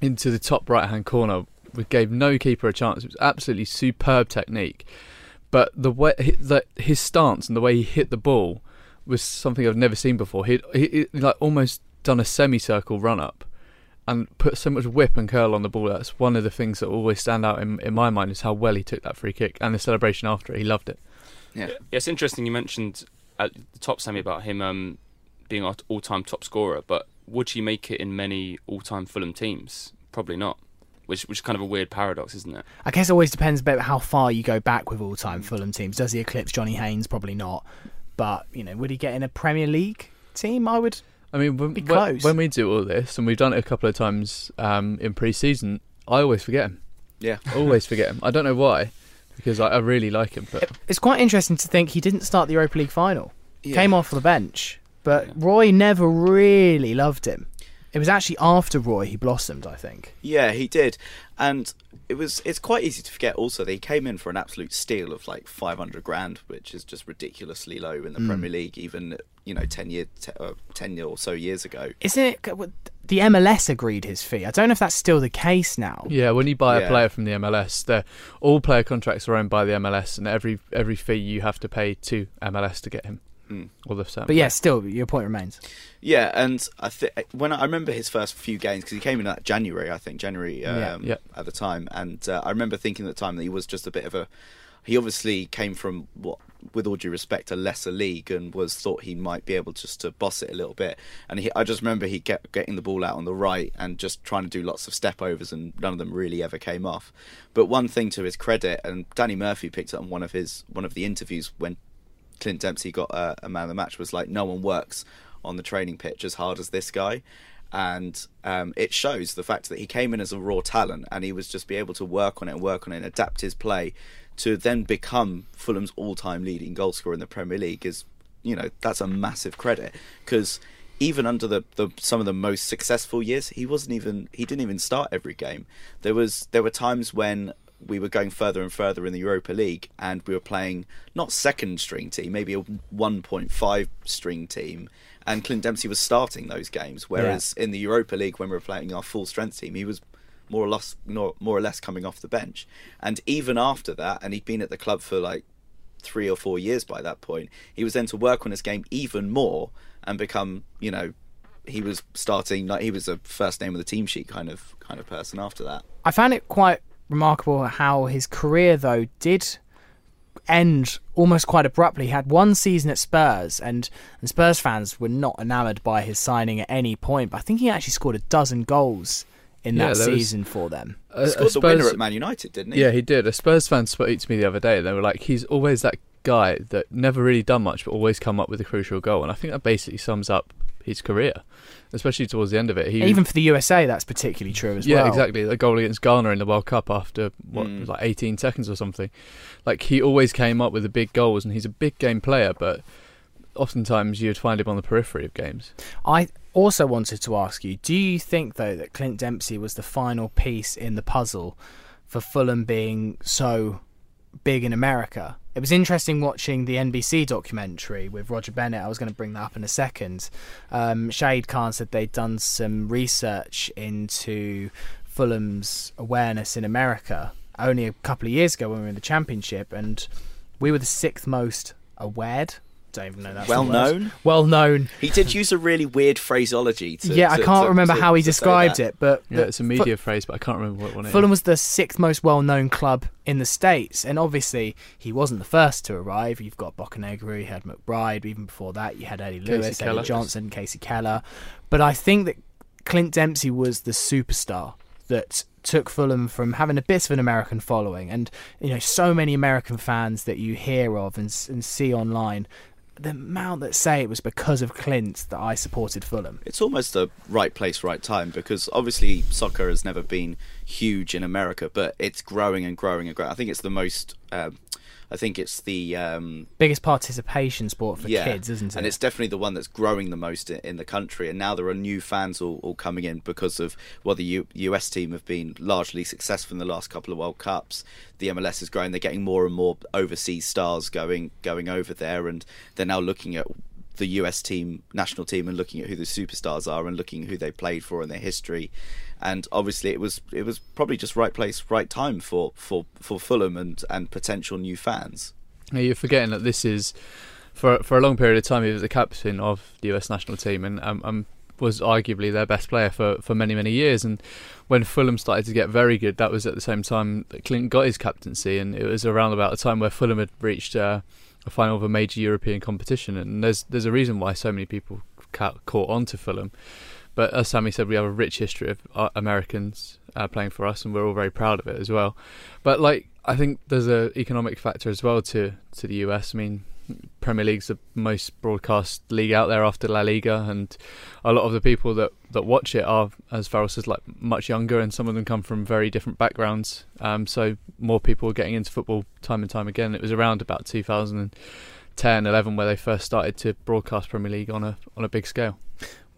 into the top right hand corner we gave no keeper a chance. It was absolutely superb technique, but the way that his stance and the way he hit the ball was something I've never seen before. He'd, he, he like almost done a semicircle run up and put so much whip and curl on the ball. That's one of the things that always stand out in, in my mind is how well he took that free kick and the celebration after it. He loved it. Yeah, yeah it's interesting. You mentioned at the top, Sammy, about him um, being our all-time top scorer, but would he make it in many all-time Fulham teams? Probably not which which is kind of a weird paradox, isn't it? I guess it always depends about how far you go back with all-time Fulham teams. Does he eclipse Johnny Haynes? Probably not. But you know, would he get in a Premier League team? I would. I mean, when, when we do all this, and we've done it a couple of times um, in pre-season, I always forget him. Yeah, <laughs> always forget him. I don't know why, because I, I really like him. But it's quite interesting to think he didn't start the Europa League final. Yeah. Came off the bench, but Roy never really loved him. It was actually after Roy he blossomed, I think. Yeah, he did, and it was. It's quite easy to forget also that he came in for an absolute steal of like five hundred grand, which is just ridiculously low in the mm. Premier League, even you know ten year, t- uh, ten or so years ago. Isn't it? The MLS agreed his fee. I don't know if that's still the case now. Yeah, when you buy yeah. a player from the MLS, they all player contracts are owned by the MLS, and every every fee you have to pay to MLS to get him. Mm. Or the same. But yeah, still, your point remains. Yeah, and I think when I, I remember his first few games because he came in at January, I think January um, yeah. Yeah. at the time, and uh, I remember thinking at the time that he was just a bit of a. He obviously came from what, with all due respect, a lesser league, and was thought he might be able just to boss it a little bit. And he, I just remember he get getting the ball out on the right and just trying to do lots of step overs, and none of them really ever came off. But one thing to his credit, and Danny Murphy picked up on one of his one of the interviews when Clint Dempsey got a, a man of the match was like no one works on the training pitch as hard as this guy. And um, it shows the fact that he came in as a raw talent and he was just be able to work on it and work on it and adapt his play to then become Fulham's all-time leading goalscorer in the Premier League is you know that's a massive credit because even under the, the some of the most successful years he wasn't even he didn't even start every game. There was there were times when we were going further and further in the Europa League, and we were playing not second string team, maybe a 1.5 string team, and Clint Dempsey was starting those games. Whereas yeah. in the Europa League, when we were playing our full strength team, he was more or less more or less coming off the bench. And even after that, and he'd been at the club for like three or four years by that point, he was then to work on his game even more and become, you know, he was starting like he was a first name of the team sheet kind of kind of person after that. I found it quite remarkable how his career, though, did end almost quite abruptly. He had one season at Spurs, and, and Spurs fans were not enamoured by his signing at any point. But I think he actually scored a dozen goals in yeah, that season for them. he scored Spurs, the winner at Man United, didn't he? Yeah, he did. A Spurs fan spoke to me the other day. and They were like, he's always that guy that never really done much, but always come up with a crucial goal. And I think that basically sums up his career, especially towards the end of it. He, Even for the USA, that's particularly true as yeah, well. Yeah, exactly. The goal against Ghana in the World Cup after what mm. like 18 seconds or something. Like he always came up with the big goals, and he's a big game player, but oftentimes you'd find him on the periphery of games. I also wanted to ask you: Do you think though that Clint Dempsey was the final piece in the puzzle for Fulham being so big in America? It was interesting watching the NBC documentary with Roger Bennett. I was going to bring that up in a second. Um, Shahid Khan said they'd done some research into Fulham's awareness in America only a couple of years ago when we were in the Championship, and we were the sixth most aware don't even know that. Well known. Well known. He did use a really weird phraseology. To, yeah, I can't to- remember to- how he described it, but Yeah, it's a Fu- media phrase, but I can't remember what one it is. Fulham was the sixth most well-known club in the states, and obviously he wasn't the first to arrive. You've got Bocanegra, you had McBride. Even before that, you had Eddie Lewis, Keller. Eddie Johnson, Kasey Keller. But I think that Clint Dempsey was the superstar that took Fulham from having a bit of an American following, and you know so many American fans that you hear of and, and see online. The amount that say it was because of Clint that I supported Fulham. It's almost a right place, right time because obviously soccer has never been huge in America, but it's growing and growing and growing. I think it's the most. Um, I think it's the um, Biggest participation sport for yeah, kids, isn't it? And it's definitely the one that's growing the most in, in the country. And now there are new fans all, all coming in because of well, the U- US team have been largely successful in the last couple of World Cups. The MLS is growing; they're getting more and more overseas stars going going over there, and they're now looking at the US team, national team, and looking at who the superstars are and looking at who they played for and their history. And obviously, it was it was probably just right place, right time for for, for Fulham and and potential new fans. Yeah, you're forgetting that this is for for a long period of time. He was the captain of the US national team and um, um, was arguably their best player for, for many many years. And when Fulham started to get very good, that was at the same time that Clint got his captaincy, and it was around about the time where Fulham had reached uh, a final of a major European competition. And there's there's a reason why so many people ca- caught on to Fulham. But as Sammy said, we have a rich history of uh, Americans uh, playing for us, and we're all very proud of it as well. But like, I think there's a economic factor as well to to the US. I mean, Premier League's the most broadcast league out there after La Liga, and a lot of the people that, that watch it are, as Farrell says, like much younger, and some of them come from very different backgrounds. Um, so more people are getting into football time and time again. It was around about 2010, 11 where they first started to broadcast Premier League on a on a big scale.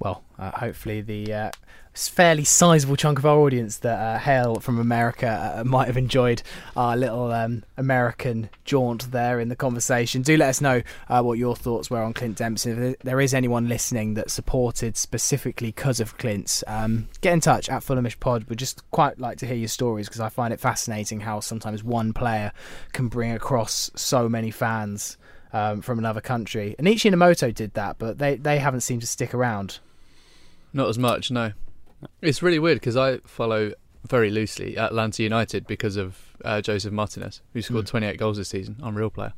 Well, uh, hopefully the uh, fairly sizable chunk of our audience that uh, hail from America uh, might have enjoyed our little um, American jaunt there in the conversation. Do let us know uh, what your thoughts were on Clint Dempsey. If there is anyone listening that supported specifically because of Clint, um, get in touch at Fulhamish Pod. We'd just quite like to hear your stories because I find it fascinating how sometimes one player can bring across so many fans. Um, from another country, and Ichi Inamoto did that, but they, they haven't seemed to stick around. Not as much, no. It's really weird because I follow very loosely Atlanta United because of uh, Josef Martinez, who scored Mm. 28 goals this season. Unreal player.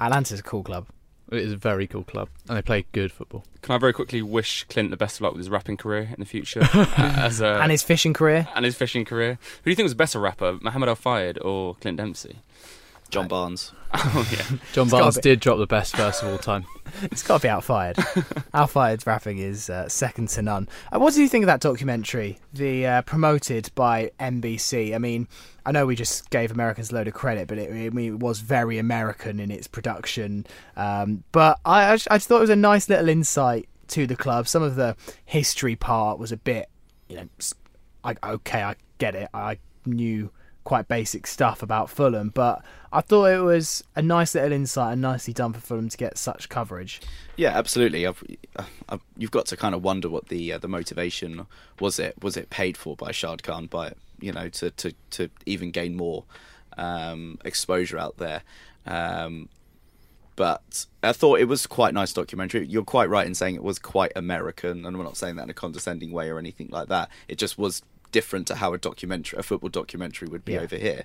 Atlanta's a cool club. It is a very cool club, and they play good football. Can I very quickly wish Clint the best of luck with his rapping career in the future, <laughs> as a, <laughs> and his fishing career. and his fishing career? Who do you think was a better rapper, Mohammed Al Fayed or Clint Dempsey? John Barnes. <laughs> Oh yeah, John It's Barnes be- did drop the best verse of all time. <laughs> It's got to be Al Fayed. <laughs> Al Fayed's rapping is uh, second to none. Uh, what do you think of that documentary? The uh, promoted by NBC. I mean, I know we just gave Americans a load of credit, but it, I mean, it was very American in its production. Um, but I, I just I just thought it was a nice little insight to the club. Some of the history part was a bit, you know, s- I, okay, I get it. I knew quite basic stuff about Fulham, but I thought it was a nice little insight and nicely done for Fulham to get such coverage. Yeah, absolutely. I've, I've, you've got to kind of wonder what the uh, the motivation was. It was it paid for by Shad Khan by you know to to, to even gain more um, exposure out there. Um, but I thought it was quite nice documentary. You're quite right in saying it was quite American, and we're not saying that in a condescending way or anything like that. It just was different to how a documentary, a football documentary, would be Yeah. over here.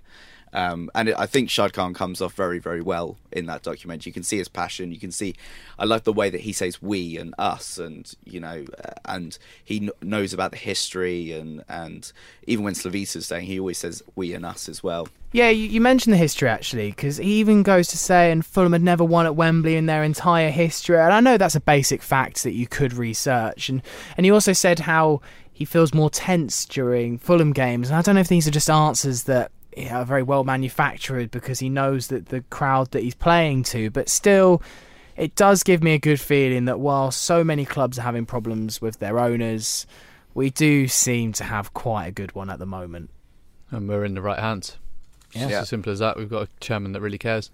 Um, and it, I think Shad Khan comes off very, very well in that documentary. You can see his passion. You can see, I love the way that he says "we" and "us," and you know, uh, and he kn- knows about the history, and and even when Slavisa's saying, he always says "we" and "us" as well. Yeah, you, you mentioned the history actually, because he even goes to say, and Fulham had never won at Wembley in their entire history. And I know that's a basic fact that you could research. And and he also said how he feels more tense during Fulham games. And I don't know if these are just answers that you know, are very well manufactured because he knows that the crowd that he's playing to, but still. It does give me a good feeling that while so many clubs are having problems with their owners, we do seem to have quite a good one at the moment. And we're in the right hands. It's Yeah. just as simple as that. We've got a chairman that really cares.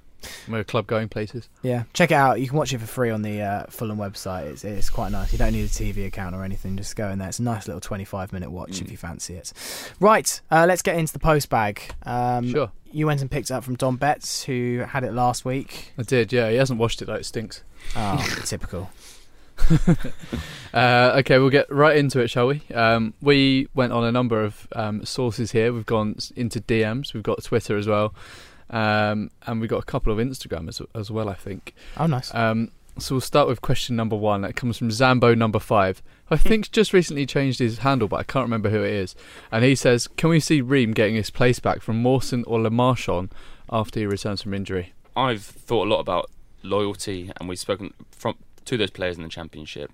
We're a club going places. Yeah, check it out. You can watch it for free on the uh, Fulham website. It's, it's quite nice. You don't need a TV account or anything. Just go in there. It's a nice little 25 minute watch if you fancy it. Right, uh, let's get into the post bag. Um, Sure. you went and picked it up from Don Betts, who had it last week. I did, yeah. He hasn't washed it though; it stinks. Oh, <laughs> typical. <laughs> Uh, okay, we'll get right into it, shall we? Um, we went on a number of um, sources here. We've gone into DMs. We've got Twitter as well, um, and we've got a couple of Instagram as, as well. I think. Oh, nice. Um, so we'll start with question number one. That comes from Zambo number five. I <laughs> think just recently changed his handle, but I can't remember who it is. And he says, "Can we see Ream getting his place back from Mawson or Le Marchand after he returns from injury?" I've thought a lot about loyalty, and we've spoken from to those players in the championship,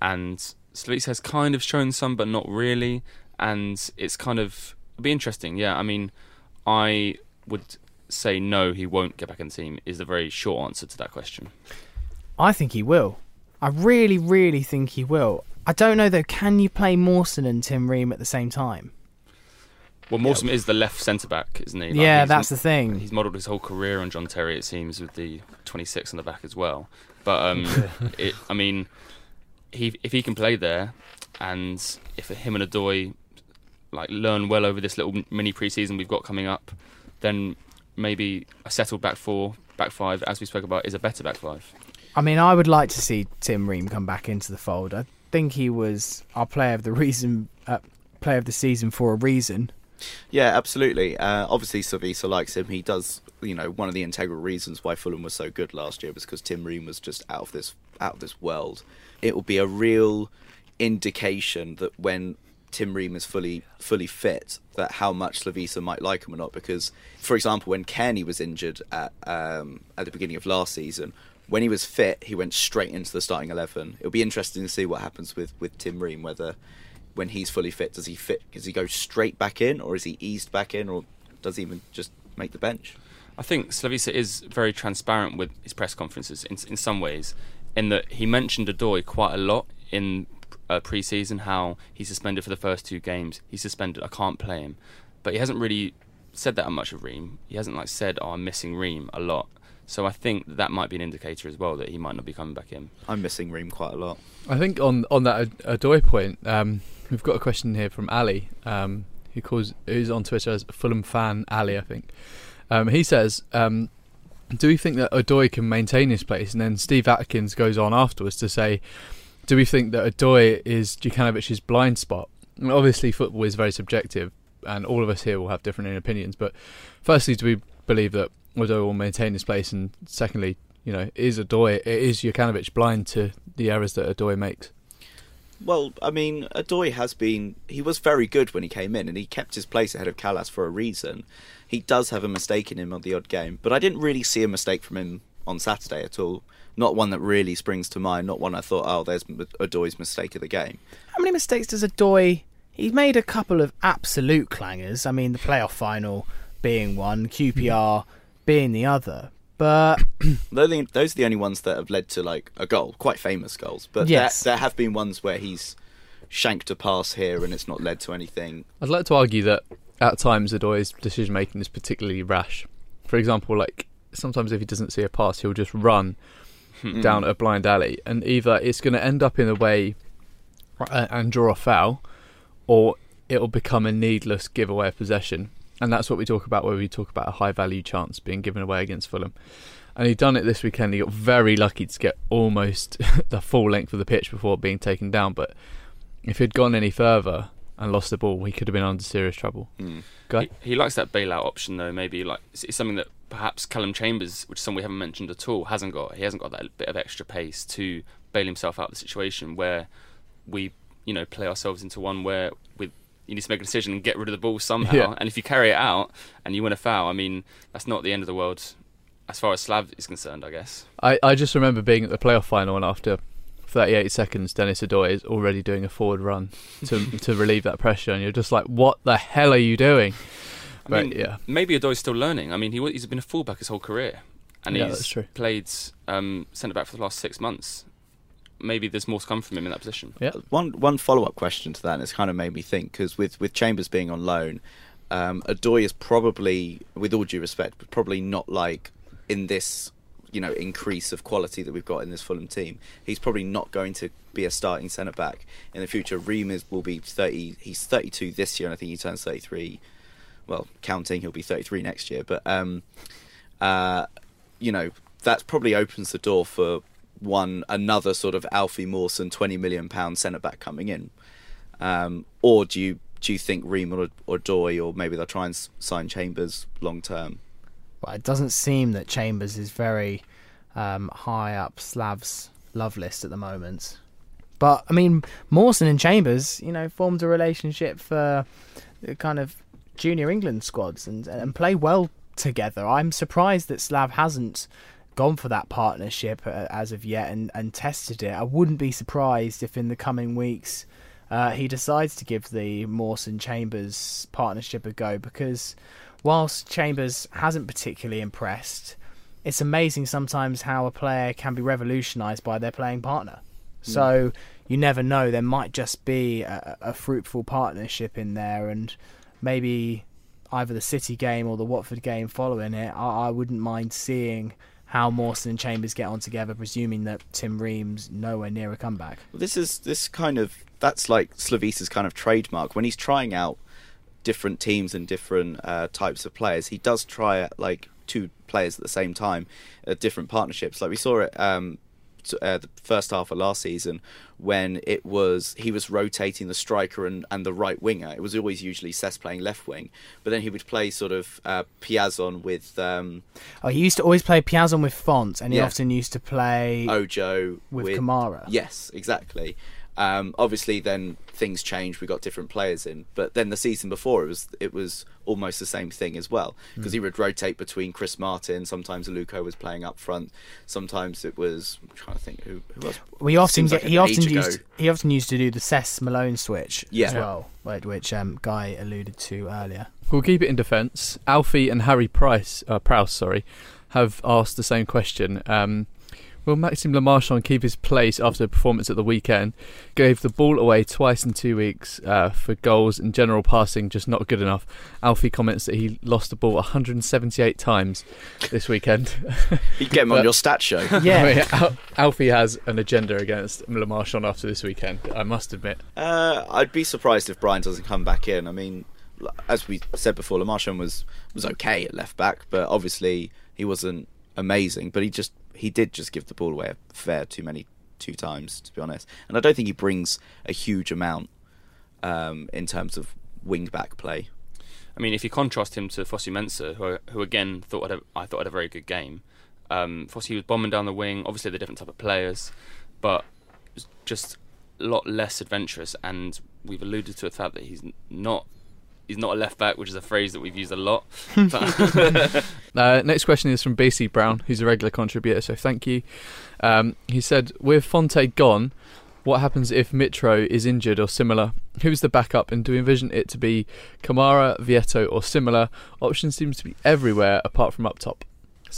and Slavis has kind of shown some, but not really, and it's kind of it'll be interesting. Yeah, I mean, I would say no, he won't get back in the team. Is the very short answer to that question. I think he will. I really, really think he will. I don't know though. Can you play Mawson and Tim Ream at the same time? Well, Mawson is the left centre back, isn't he? Like, yeah, that's the thing. He's modelled his whole career on John Terry, it seems, with the 26 on the back as well. But um, <laughs> it, I mean, he if he can play there, and if him and Odoi like learn well over this little mini preseason we've got coming up, then maybe a settled back four, back five, as we spoke about, is a better back five. I mean, I would like to see Tim Ream come back into the fold. I think he was our player of the reason, uh, player of the season for a reason. Yeah, absolutely. Uh, obviously, Slavisa likes him. He does. You know, one of the integral reasons why Fulham was so good last year was because Tim Ream was just out of this out of this world. It will be a real indication that when Tim Ream is fully fully fit, that how much Slavisa might like him or not. Because, for example, when Cairney was injured at um, at the beginning of last season, when he was fit, he went straight into the starting eleven. It'll be interesting to see what happens with with Tim Ream whether when he's fully fit, does he fit? Does he go straight back in, or is he eased back in, or does he even just make the bench? I think Slavisa is very transparent with his press conferences in in some ways, in that he mentioned Odoi quite a lot in uh, pre-season how he's suspended for the first two games. He's suspended. I can't play him, but he hasn't really said that much of Ream. He hasn't like said, "Oh, I'm missing Ream" a lot. So I think that, that might be an indicator as well that he might not be coming back in. I'm missing Ream quite a lot. I think on on that Ad- Odoi point, um, we've got a question here from Ali, um, who calls who's on Twitter as Fulham fan Ali, I think. Um, he says, um, "Do we think that Odoi can maintain his place?" And then Steve Atkins goes on afterwards to say, "Do we think that Odoi is Jokanovic's blind spot?" Obviously, football is very subjective, and all of us here will have different opinions. But firstly, do we believe that Odoi will maintain his place? And secondly, you know, is Odoi is Jokanovic blind to the errors that Odoi makes? Well, I mean, Odoi has been. He was very good when he came in, and he kept his place ahead of Kalas for a reason. He does have a mistake in him on the odd game, but I didn't really see a mistake from him on Saturday at all. Not one that really springs to mind. Not one I thought, oh, there's Odoi's mistake of the game. How many mistakes does Odoi? He's made a couple of absolute clangers. I mean, the playoff final being one, QPR being the other. But <clears throat> Those are the- those are the only ones that have led to like a goal, quite famous goals. But Yes. there, there have been ones where he's shanked a pass here and it's not led to anything. I'd like to argue that at times Odoi's decision making is particularly rash. For example, like sometimes if he doesn't see a pass, he'll just run down a blind alley, and either it's going to end up in a way uh, and draw a foul, or it'll become a needless giveaway of possession. And that's what we talk about when we talk about a high value chance being given away against Fulham. And he'd done it this weekend. He got very lucky to get almost <laughs> the full length of the pitch before being taken down. But if he'd gone any further and lost the ball, he could have been under serious trouble. Mm. He, he likes that bailout option though. Maybe like it's something that perhaps Calum Chambers, which is something we haven't mentioned at all, hasn't got. He hasn't got that bit of extra pace to bail himself out of the situation where we, you know, play ourselves into one where with you need to make a decision and get rid of the ball somehow. Yeah. And if you carry it out and you win a foul, I mean, that's not the end of the world as far as Slav is concerned, I guess. I, I just remember being at the playoff final and after 38 seconds, Denis Odoi is already doing a forward run to <laughs> to relieve that pressure, and you're just like, what the hell are you doing? I But mean, yeah, maybe Odoi's still learning. I mean, he wa- he's been a fullback his whole career, and Yeah, he's true. played um, centre back for the last six months. Maybe there's more to come from him in that position. yeah. One one follow up question to that, and it's kind of made me think because with with Chambers being on loan, um, Odoi is probably, with all due respect, probably not like in this you know increase of quality that we've got in this Fulham team. He's probably not going to be a starting centre back in the future. Ream is will be thirty. He's thirty two this year, and I think he turns thirty three. Well, counting, he'll be 33 next year. But um, uh, you know, that probably opens the door for one another sort of Alfie Mawson 20 million pound centre back coming in. Um, or do you do you think Ream or, or Doy or maybe they'll try and sign Chambers long term? Well, it doesn't seem that Chambers is very um, high up Slav's love list at the moment. But I mean, Mawson and Chambers, you know, formed a relationship for kind of junior England squads and and play well together. I'm surprised that Slav hasn't gone for that partnership uh, as of yet and, and tested it. I wouldn't be surprised if in the coming weeks uh, he decides to give the Mawson Chambers partnership a go because whilst Chambers hasn't particularly impressed, it's amazing sometimes how a player can be revolutionised by their playing partner. So you never know. There might just be a, a fruitful partnership in there, and maybe either the City game or the Watford game following it. I, I wouldn't mind seeing how Mawson and Chambers get on together, presuming that Tim Ream's nowhere near a comeback. Well, this is this kind of that's like Slavisa's kind of trademark when he's trying out different teams and different uh, types of players. He does try like two players at the same time, uh, different partnerships. Like we saw it um, uh, the first half of last season when it was he was rotating the striker and, and the right winger. It was always usually Cess playing left wing, but then he would play sort of uh, Piazon with um, Oh, he used to always play Piazon with Font, and he Yeah. often used to play Ojo with, Kamara. Yes, exactly. Um, obviously, then things changed. We got different players in, but then the season before it was it was almost the same thing as well because he would rotate between Chris Martin. Sometimes Aluko was playing up front. Sometimes it was I'm trying to think who who else. We often like he often age ago. used he often used to do the Cess Malone switch as well, which, which um, Guy alluded to earlier. We'll keep it in defence. Alfie and Harry Price, uh, Prowse, sorry, have asked the same question. Um, will Maxime Le Marchand keep his place after the performance at the weekend? Gave the ball away twice in two weeks uh, for goals and general passing, just not good enough. Alfie comments that he lost the ball 178 times this weekend. <laughs> You get him on your stat show. <laughs> Yeah, I mean, <laughs> Al- Alfie has an agenda against Lemarchand after this weekend, I must admit. Uh, I'd be surprised if Bryan doesn't come back in. I mean, as we said before, Le Marchand was was okay at left back, but obviously he wasn't amazing. But he just he did just give the ball away a fair too many two times, to be honest. And I don't think he brings a huge amount um, in terms of wing back play. I mean, if you contrast him to Fosu Mensah, who, who again thought had a, I thought had a very good game. Um, was bombing down the wing. Obviously, they're different type of players, but just a lot less adventurous. And we've alluded to the fact that he's not he's not a left back, which is a phrase that we've used a lot. <laughs> Uh, <laughs> next question is from BC Brown, who's a regular contributor, so thank you. Um, he said, With Fonte gone, what happens if Mitro is injured or similar? Who's the backup, and do we envision it to be Kamara, Vietto, or similar? Options seems to be everywhere apart from up top.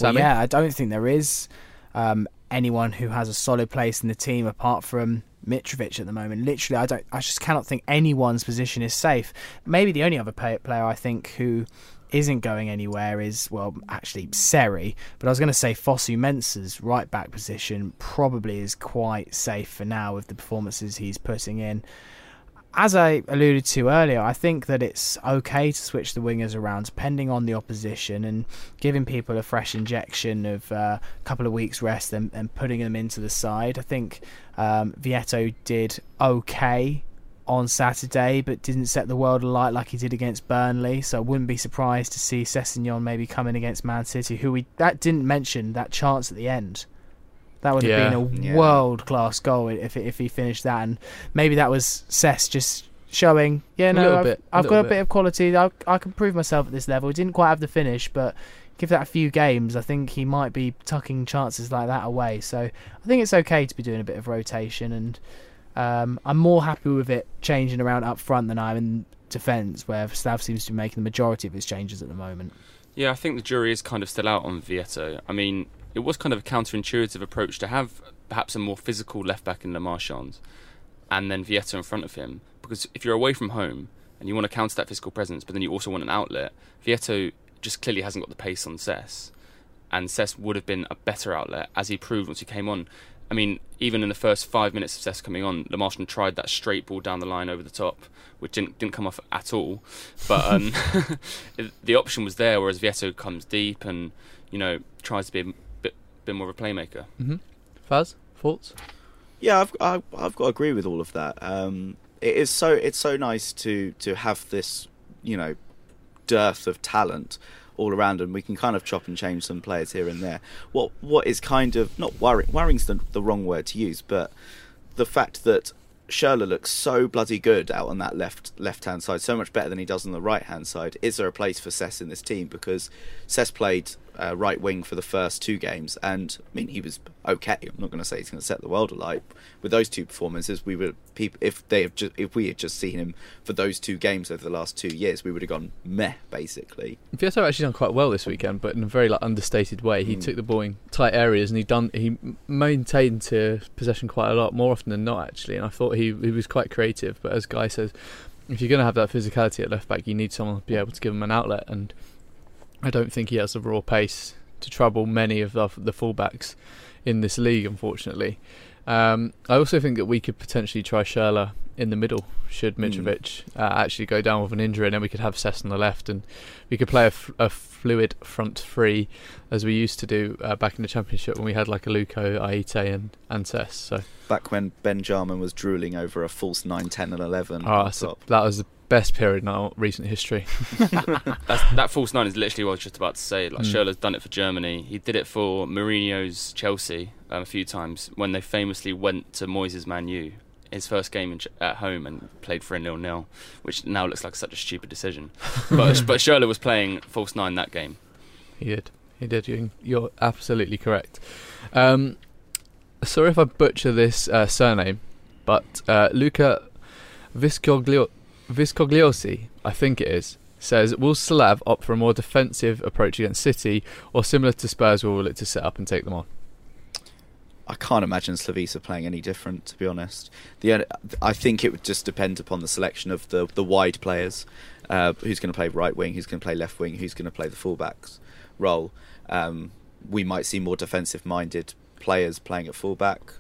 Well, yeah, I don't think there is um, anyone who has a solid place in the team apart from Mitrovic at the moment. Literally, I don't. I just cannot think anyone's position is safe. Maybe the only other play- player I think who isn't going anywhere is well, actually Seri. But I was going to say Fosu Mensah's right back position probably is quite safe for now with the performances he's putting in as I alluded to earlier, I think that it's okay to switch the wingers around depending on the opposition and giving people a fresh injection of uh, a couple of weeks' rest and, and putting them into the side. I think um, Vietto did okay on Saturday, but didn't set the world alight like he did against Burnley. So I wouldn't be surprised to see Sessegnon maybe coming against Man City, who we that didn't mention that chance at the end. That would have Yeah. been a Yeah. world class goal if if he finished that, and maybe that was Cess just showing, yeah, no, little I've, bit, a I've little got a bit. bit of quality. I, I can prove myself at this level. He didn't quite have the finish, but give that a few games, I think he might be tucking chances like that away. So I think it's okay to be doing a bit of rotation, and um, I'm more happy with it changing around up front than I'm in defence, where Slav seems to be making the majority of his changes at the moment. Yeah, I think the jury is kind of still out on Vietto. I mean, it was kind of a counterintuitive approach to have perhaps a more physical left back in Le Marchand and then Vietto in front of him. Because if you're away from home and you want to counter that physical presence, but then you also want an outlet, Vietto just clearly hasn't got the pace on Cess. And Cess would have been a better outlet, as he proved once he came on. I mean, even in the first five minutes of Cess coming on, Le Marchand tried that straight ball down the line over the top, which didn't didn't come off at all. But um, <laughs> the option was there, whereas Vietto comes deep and you know tries to be bit bit more of a playmaker. Faz, thoughts? Yeah, I've, I've I've got to agree with all of that. Um, it is so it's so nice to to have this you know dearth of talent all around, and we can kind of chop and change some players here and there. What what is kind of not worrying worrying's the, the wrong word to use, but the fact that Schürrle looks so bloody good out on that left left hand side, so much better than he does on the right hand side. Is there a place for Cess in this team? Because Cess played uh, right wing for the first two games, and I mean he was okay. I'm not going to say he's going to set the world alight. With those two performances, we would people if they have just if we had just seen him for those two games over the last two years, we would have gone meh basically. Vietto actually done quite well this weekend, but in a very like understated way. He Mm. took the ball in tight areas and he done he maintained to possession quite a lot more often than not actually. And I thought he he was quite creative. But as Guy says, if you're going to have that physicality at left back, you need someone to be able to give him an outlet. And I don't think he has the raw pace to trouble many of the, the fullbacks in this league, unfortunately. Um, I also think that we could potentially try Schürrle in the middle should Mm. Mitrovic uh, actually go down with an injury, and then we could have Cess on the left, and we could play a, f- a fluid front three as we used to do uh, back in the Championship when we had like a Luco, Ayité, and and Cess. So Back when Ben Jarman was drooling over a false 9, 10 and 11. oh, so that was best period in our recent history. <laughs> <laughs> That's, that false nine is literally what I was just about to say. Like Mm. Schürrle's done it for Germany. He did it for Mourinho's Chelsea um, a few times when they famously went to Moyes' Man U, his first game in, at home, and played for a nil nil, which now looks like such a stupid decision. <laughs> But but Schürrle was playing false nine that game. He did. He did. You- You're absolutely correct. Um, sorry if I butcher this uh, surname, but uh, Luca Viscoglio- Viscogliosi, I think it is, says Will Slav opt for a more defensive approach against City, or similar to Spurs, will it to set up and take them on? I can't imagine Slavisa playing any different, to be honest. The I think it would just depend upon the selection of the the wide players, uh, who's going to play right wing, who's going to play left wing, who's going to play the fullbacks role. Um, we might see more defensive minded players playing at fullback,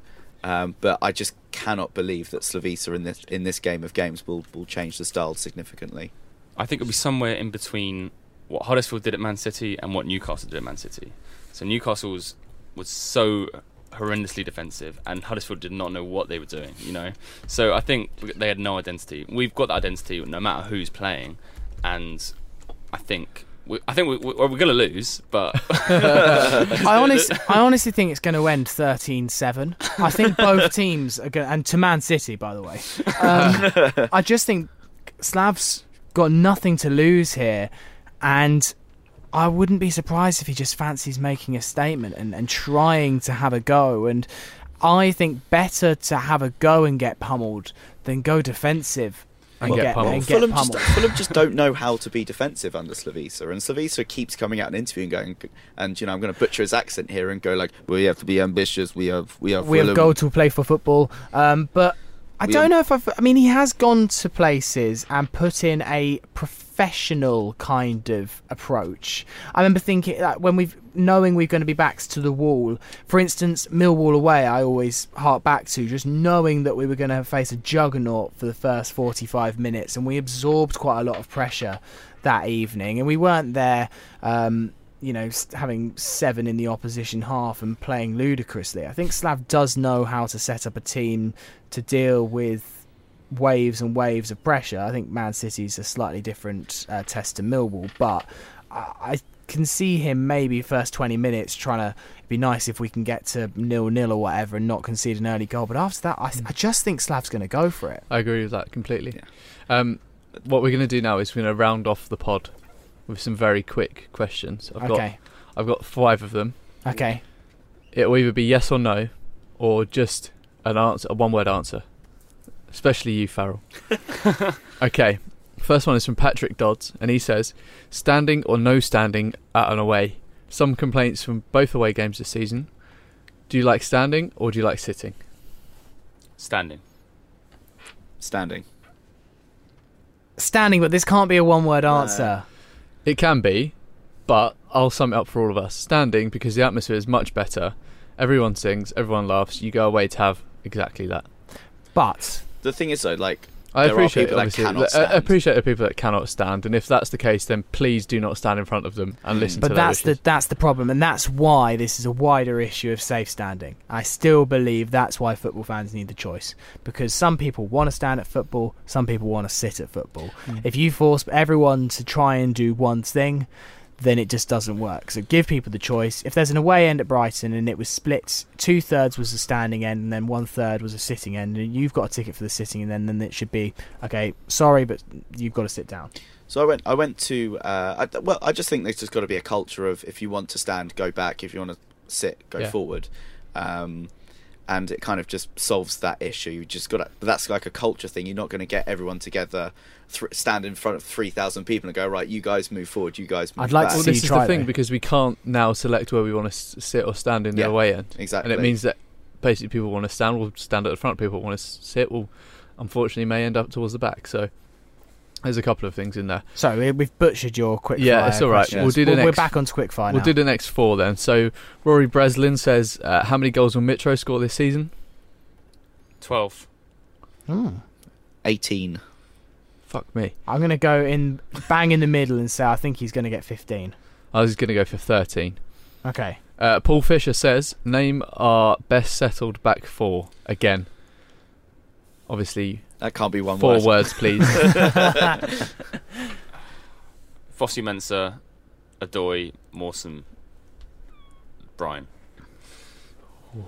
um, but I just cannot believe that Slavisa in this in this game of games will will change the style significantly. I think it'll be somewhere in between what Huddersfield did at Man City and what Newcastle did at Man City. So Newcastle was, was so horrendously defensive, and Huddersfield did not know what they were doing. You know, so I think they had no identity. We've got that identity no matter who's playing, and I think. We, I think we, we, we're going to lose, but <laughs> <laughs> I honest, I honestly think it's going to end 13-7. I think both <laughs> teams are going, and to Man City, by the way. Um, I just think Slav's got nothing to lose here, and I wouldn't be surprised if he just fancies making a statement and, and trying to have a go. And I think better to have a go and get pummeled than go defensive and And get get, pummeled. and get Fulham just. Fulham just don't know how to be defensive under Slavisa, and Slavisa keeps coming out in interview and going, and you know I'm going to butcher his accent here and go like, we have to be ambitious. We have we have we have Fulham. go to play for football. Um, but I We don't have- know if I've. I mean, he has gone to places and put in a professional kind of approach. I remember thinking that when we've knowing we're going to be backs to the wall. For instance, Millwall away, I always hark back to just knowing that we were going to face a juggernaut for the first 45 minutes, and we absorbed quite a lot of pressure that evening, and we weren't there. Um, you know, having seven in the opposition half and playing ludicrously. I think Slav does know how to set up a team to deal with waves and waves of pressure. I think Man City's a slightly different uh, test to Millwall, but I, I can see him maybe first 20 minutes trying to it'd be nice if we can get to nil nil or whatever and not concede an early goal. But after that, I, th- I just think Slav's going to go for it. I agree with that completely. Um, what we're going to do now is we're going to round off the pod with some very quick questions. I've got Okay, I've got five of them. okay. It'll either be yes or no, or just an answer, a one-word answer. Especially you, Farrell. <laughs> okay. First one is from Patrick Dodds, and he says, "Standing or no standing at an away." Some complaints from both away games this season. Do you like standing or do you like sitting? standing. standing. Standing, but this can't be a one word answer. It can be, but I'll sum it up for all of us. Standing because the atmosphere is much better, Everyone sings, everyone laughs. You go away to have exactly that. But The thing is though, like I appreciate people that obviously. cannot I appreciate the people that cannot stand, and if that's the case, then please do not stand in front of them and listen but to their that's the that's the problem, and that's why this is a wider issue of safe standing. I still believe that's why football fans need the choice because some people want to stand at football, some people want to sit at football. Hmm. If you force everyone to try and do one thing, then it just doesn't work. So give people the choice. If there's an away end at Brighton and it was split, two thirds was a standing end and then one third was a sitting end, and you've got a ticket for the sitting end, then then it should be okay. Sorry, but you've got to sit down. So I went. I went to. Uh, I, well, I just think there's just got to be a culture of if you want to stand, go back. If you want to sit, go Yeah. forward. Um, and it kind of just solves that issue. You just got to. That's like a culture thing. You're not going to get everyone together, th- stand in front of three thousand people and go right. You guys move forward. You guys. Move I'd like to back. well, see this is the thing though. because we can't now select where we want to s- sit or stand in the Yeah, away end, exactly. and it means that basically people want to stand, will stand at the front. People want to sit, will unfortunately may end up towards the back. So there's a couple of things in there. So we- we've butchered your quick. Yeah, fire it's all right. questions. We'll do the next, We're next- back onto quick fire We'll now. do the next four then. So Rory Breslin says, uh, "How many goals will Mitro score this season?" Twelve. Hmm. eighteen. Fuck me. I'm going to go in bang in the middle and say I think he's going to get 15. I was going to go for thirteen. Okay. Uh, Paul Fisher says, "Name our best settled back four again." Obviously, That can't be one four word. words, please. <laughs> Fosu Mensah, Odoi, Mawson, Bryan. <sighs>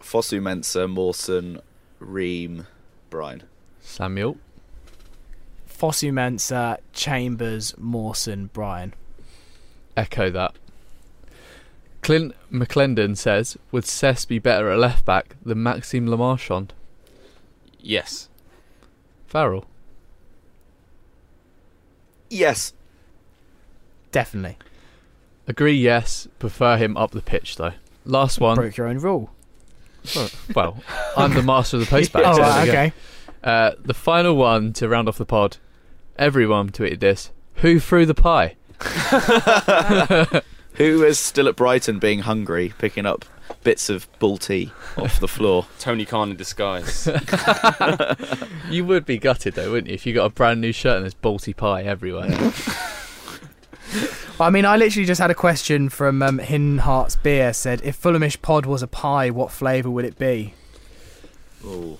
Fosu Mensah, Mawson, Ream, Bryan. Samuel. Fosu Mensah, Chambers, Mawson, Bryan. Echo that. Clint McClendon says, "Would Sess be better at left back than Maxime Le Marchand?" Yes. Farrell. Yes. Definitely. Agree. Yes. Prefer him up the pitch though. Last one. Broke your own rule. Well, I'm the master of the postback. <laughs> oh, so right, okay. Uh, the final one to round off the pod. Everyone tweeted this. Who threw the pie? <laughs> Who is still at Brighton being hungry, picking up bits of balti off the floor? <laughs> Tony Khan in disguise. <laughs> <laughs> You would be gutted though, wouldn't you, if you got a brand new shirt and there's balti pie everywhere? I mean, I literally just had a question from um, Hin Hearts Beer. Said, if Fulhamish Pod was a pie, what flavour would it be? Ooh.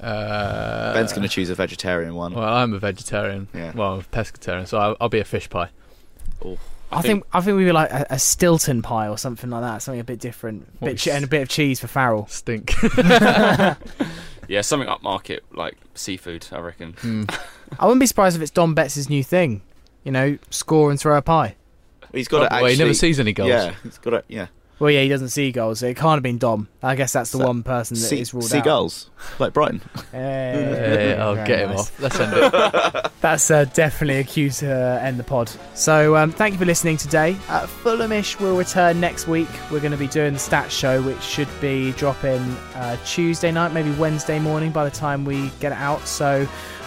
Uh, Ben's going to choose a vegetarian one. Well, I'm a vegetarian. Yeah. Well, I'm a pescatarian, so I'll, I'll be a fish pie. I, think, I think we'd be like a, a Stilton pie or something like that, something a bit different, What bit we che- and a bit of cheese for Farrell. Stink. <laughs> Yeah, something upmarket like seafood. I reckon. Hmm. <laughs> I wouldn't be surprised if it's Dom Betts' new thing. You know, score and throw a pie. He's got to Well, actually. he never sees any goals. Yeah, he's got to. Yeah. Well, yeah, he doesn't see goals, so it can't have been Dom. I guess that's the So- one person that is See, ruled see out. See goals like Brighton. Hey, Yeah, I'll very get him off. Let's end it. <laughs> That's uh, definitely a cue to uh, end the pod. So um, thank you for listening today. Uh, Fulhamish will return next week. We're going to be doing the stats show, which should be dropping uh, Tuesday night, maybe Wednesday morning by the time we get it out. So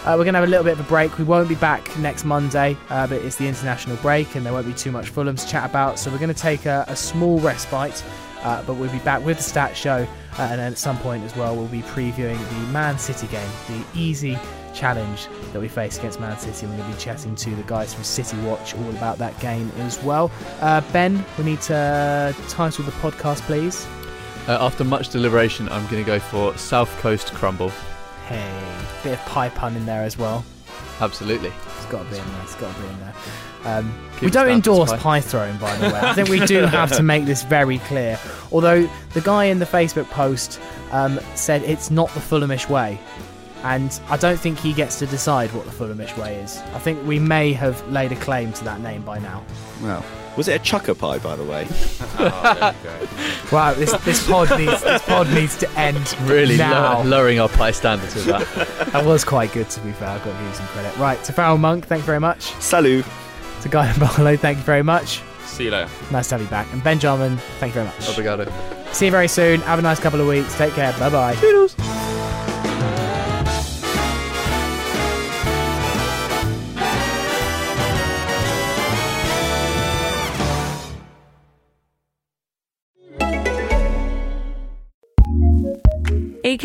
uh, we're going to have a little bit of a break. We won't be back next Monday, uh, but it's the international break and there won't be too much Fulham to chat about. So we're going to take a, a small respite. Uh, but we'll be back with the stats show, uh, and then at some point as well, we'll be previewing the Man City game, the easy challenge that we face against Man City. We're going to be chatting to the guys from City Watch all about that game as well. Uh, ben, we need to title the podcast, please. Uh, after much deliberation, I'm going to go for South Coast Crumble. Hey, bit of pie pun in there as well. Absolutely. It's got to be in there. It's got to be in there. Um, we don't endorse spy. pie throwing, by the way. I think we do <laughs> have to make this very clear. Although the guy in the Facebook post um, said it's not the Fulhamish way, and I don't think he gets to decide what the Fulhamish way is. I think we may have laid a claim to that name by now. Well, was it a chucker pie, by the way? <laughs> Oh, there. Wow, this this pod needs this pod needs to end Really now. lo- lowering our pie standards with that. <laughs> that was quite good to be fair. I've got to give you some credit. Right, to Farrell Monk, thank you very much. Salut. To Guy Barlow, thank you very much. See you later. Nice to have you back. And Ben Jarman, thank you very much. Obrigado. See you very soon. Have a nice couple of weeks. Take care. Bye bye.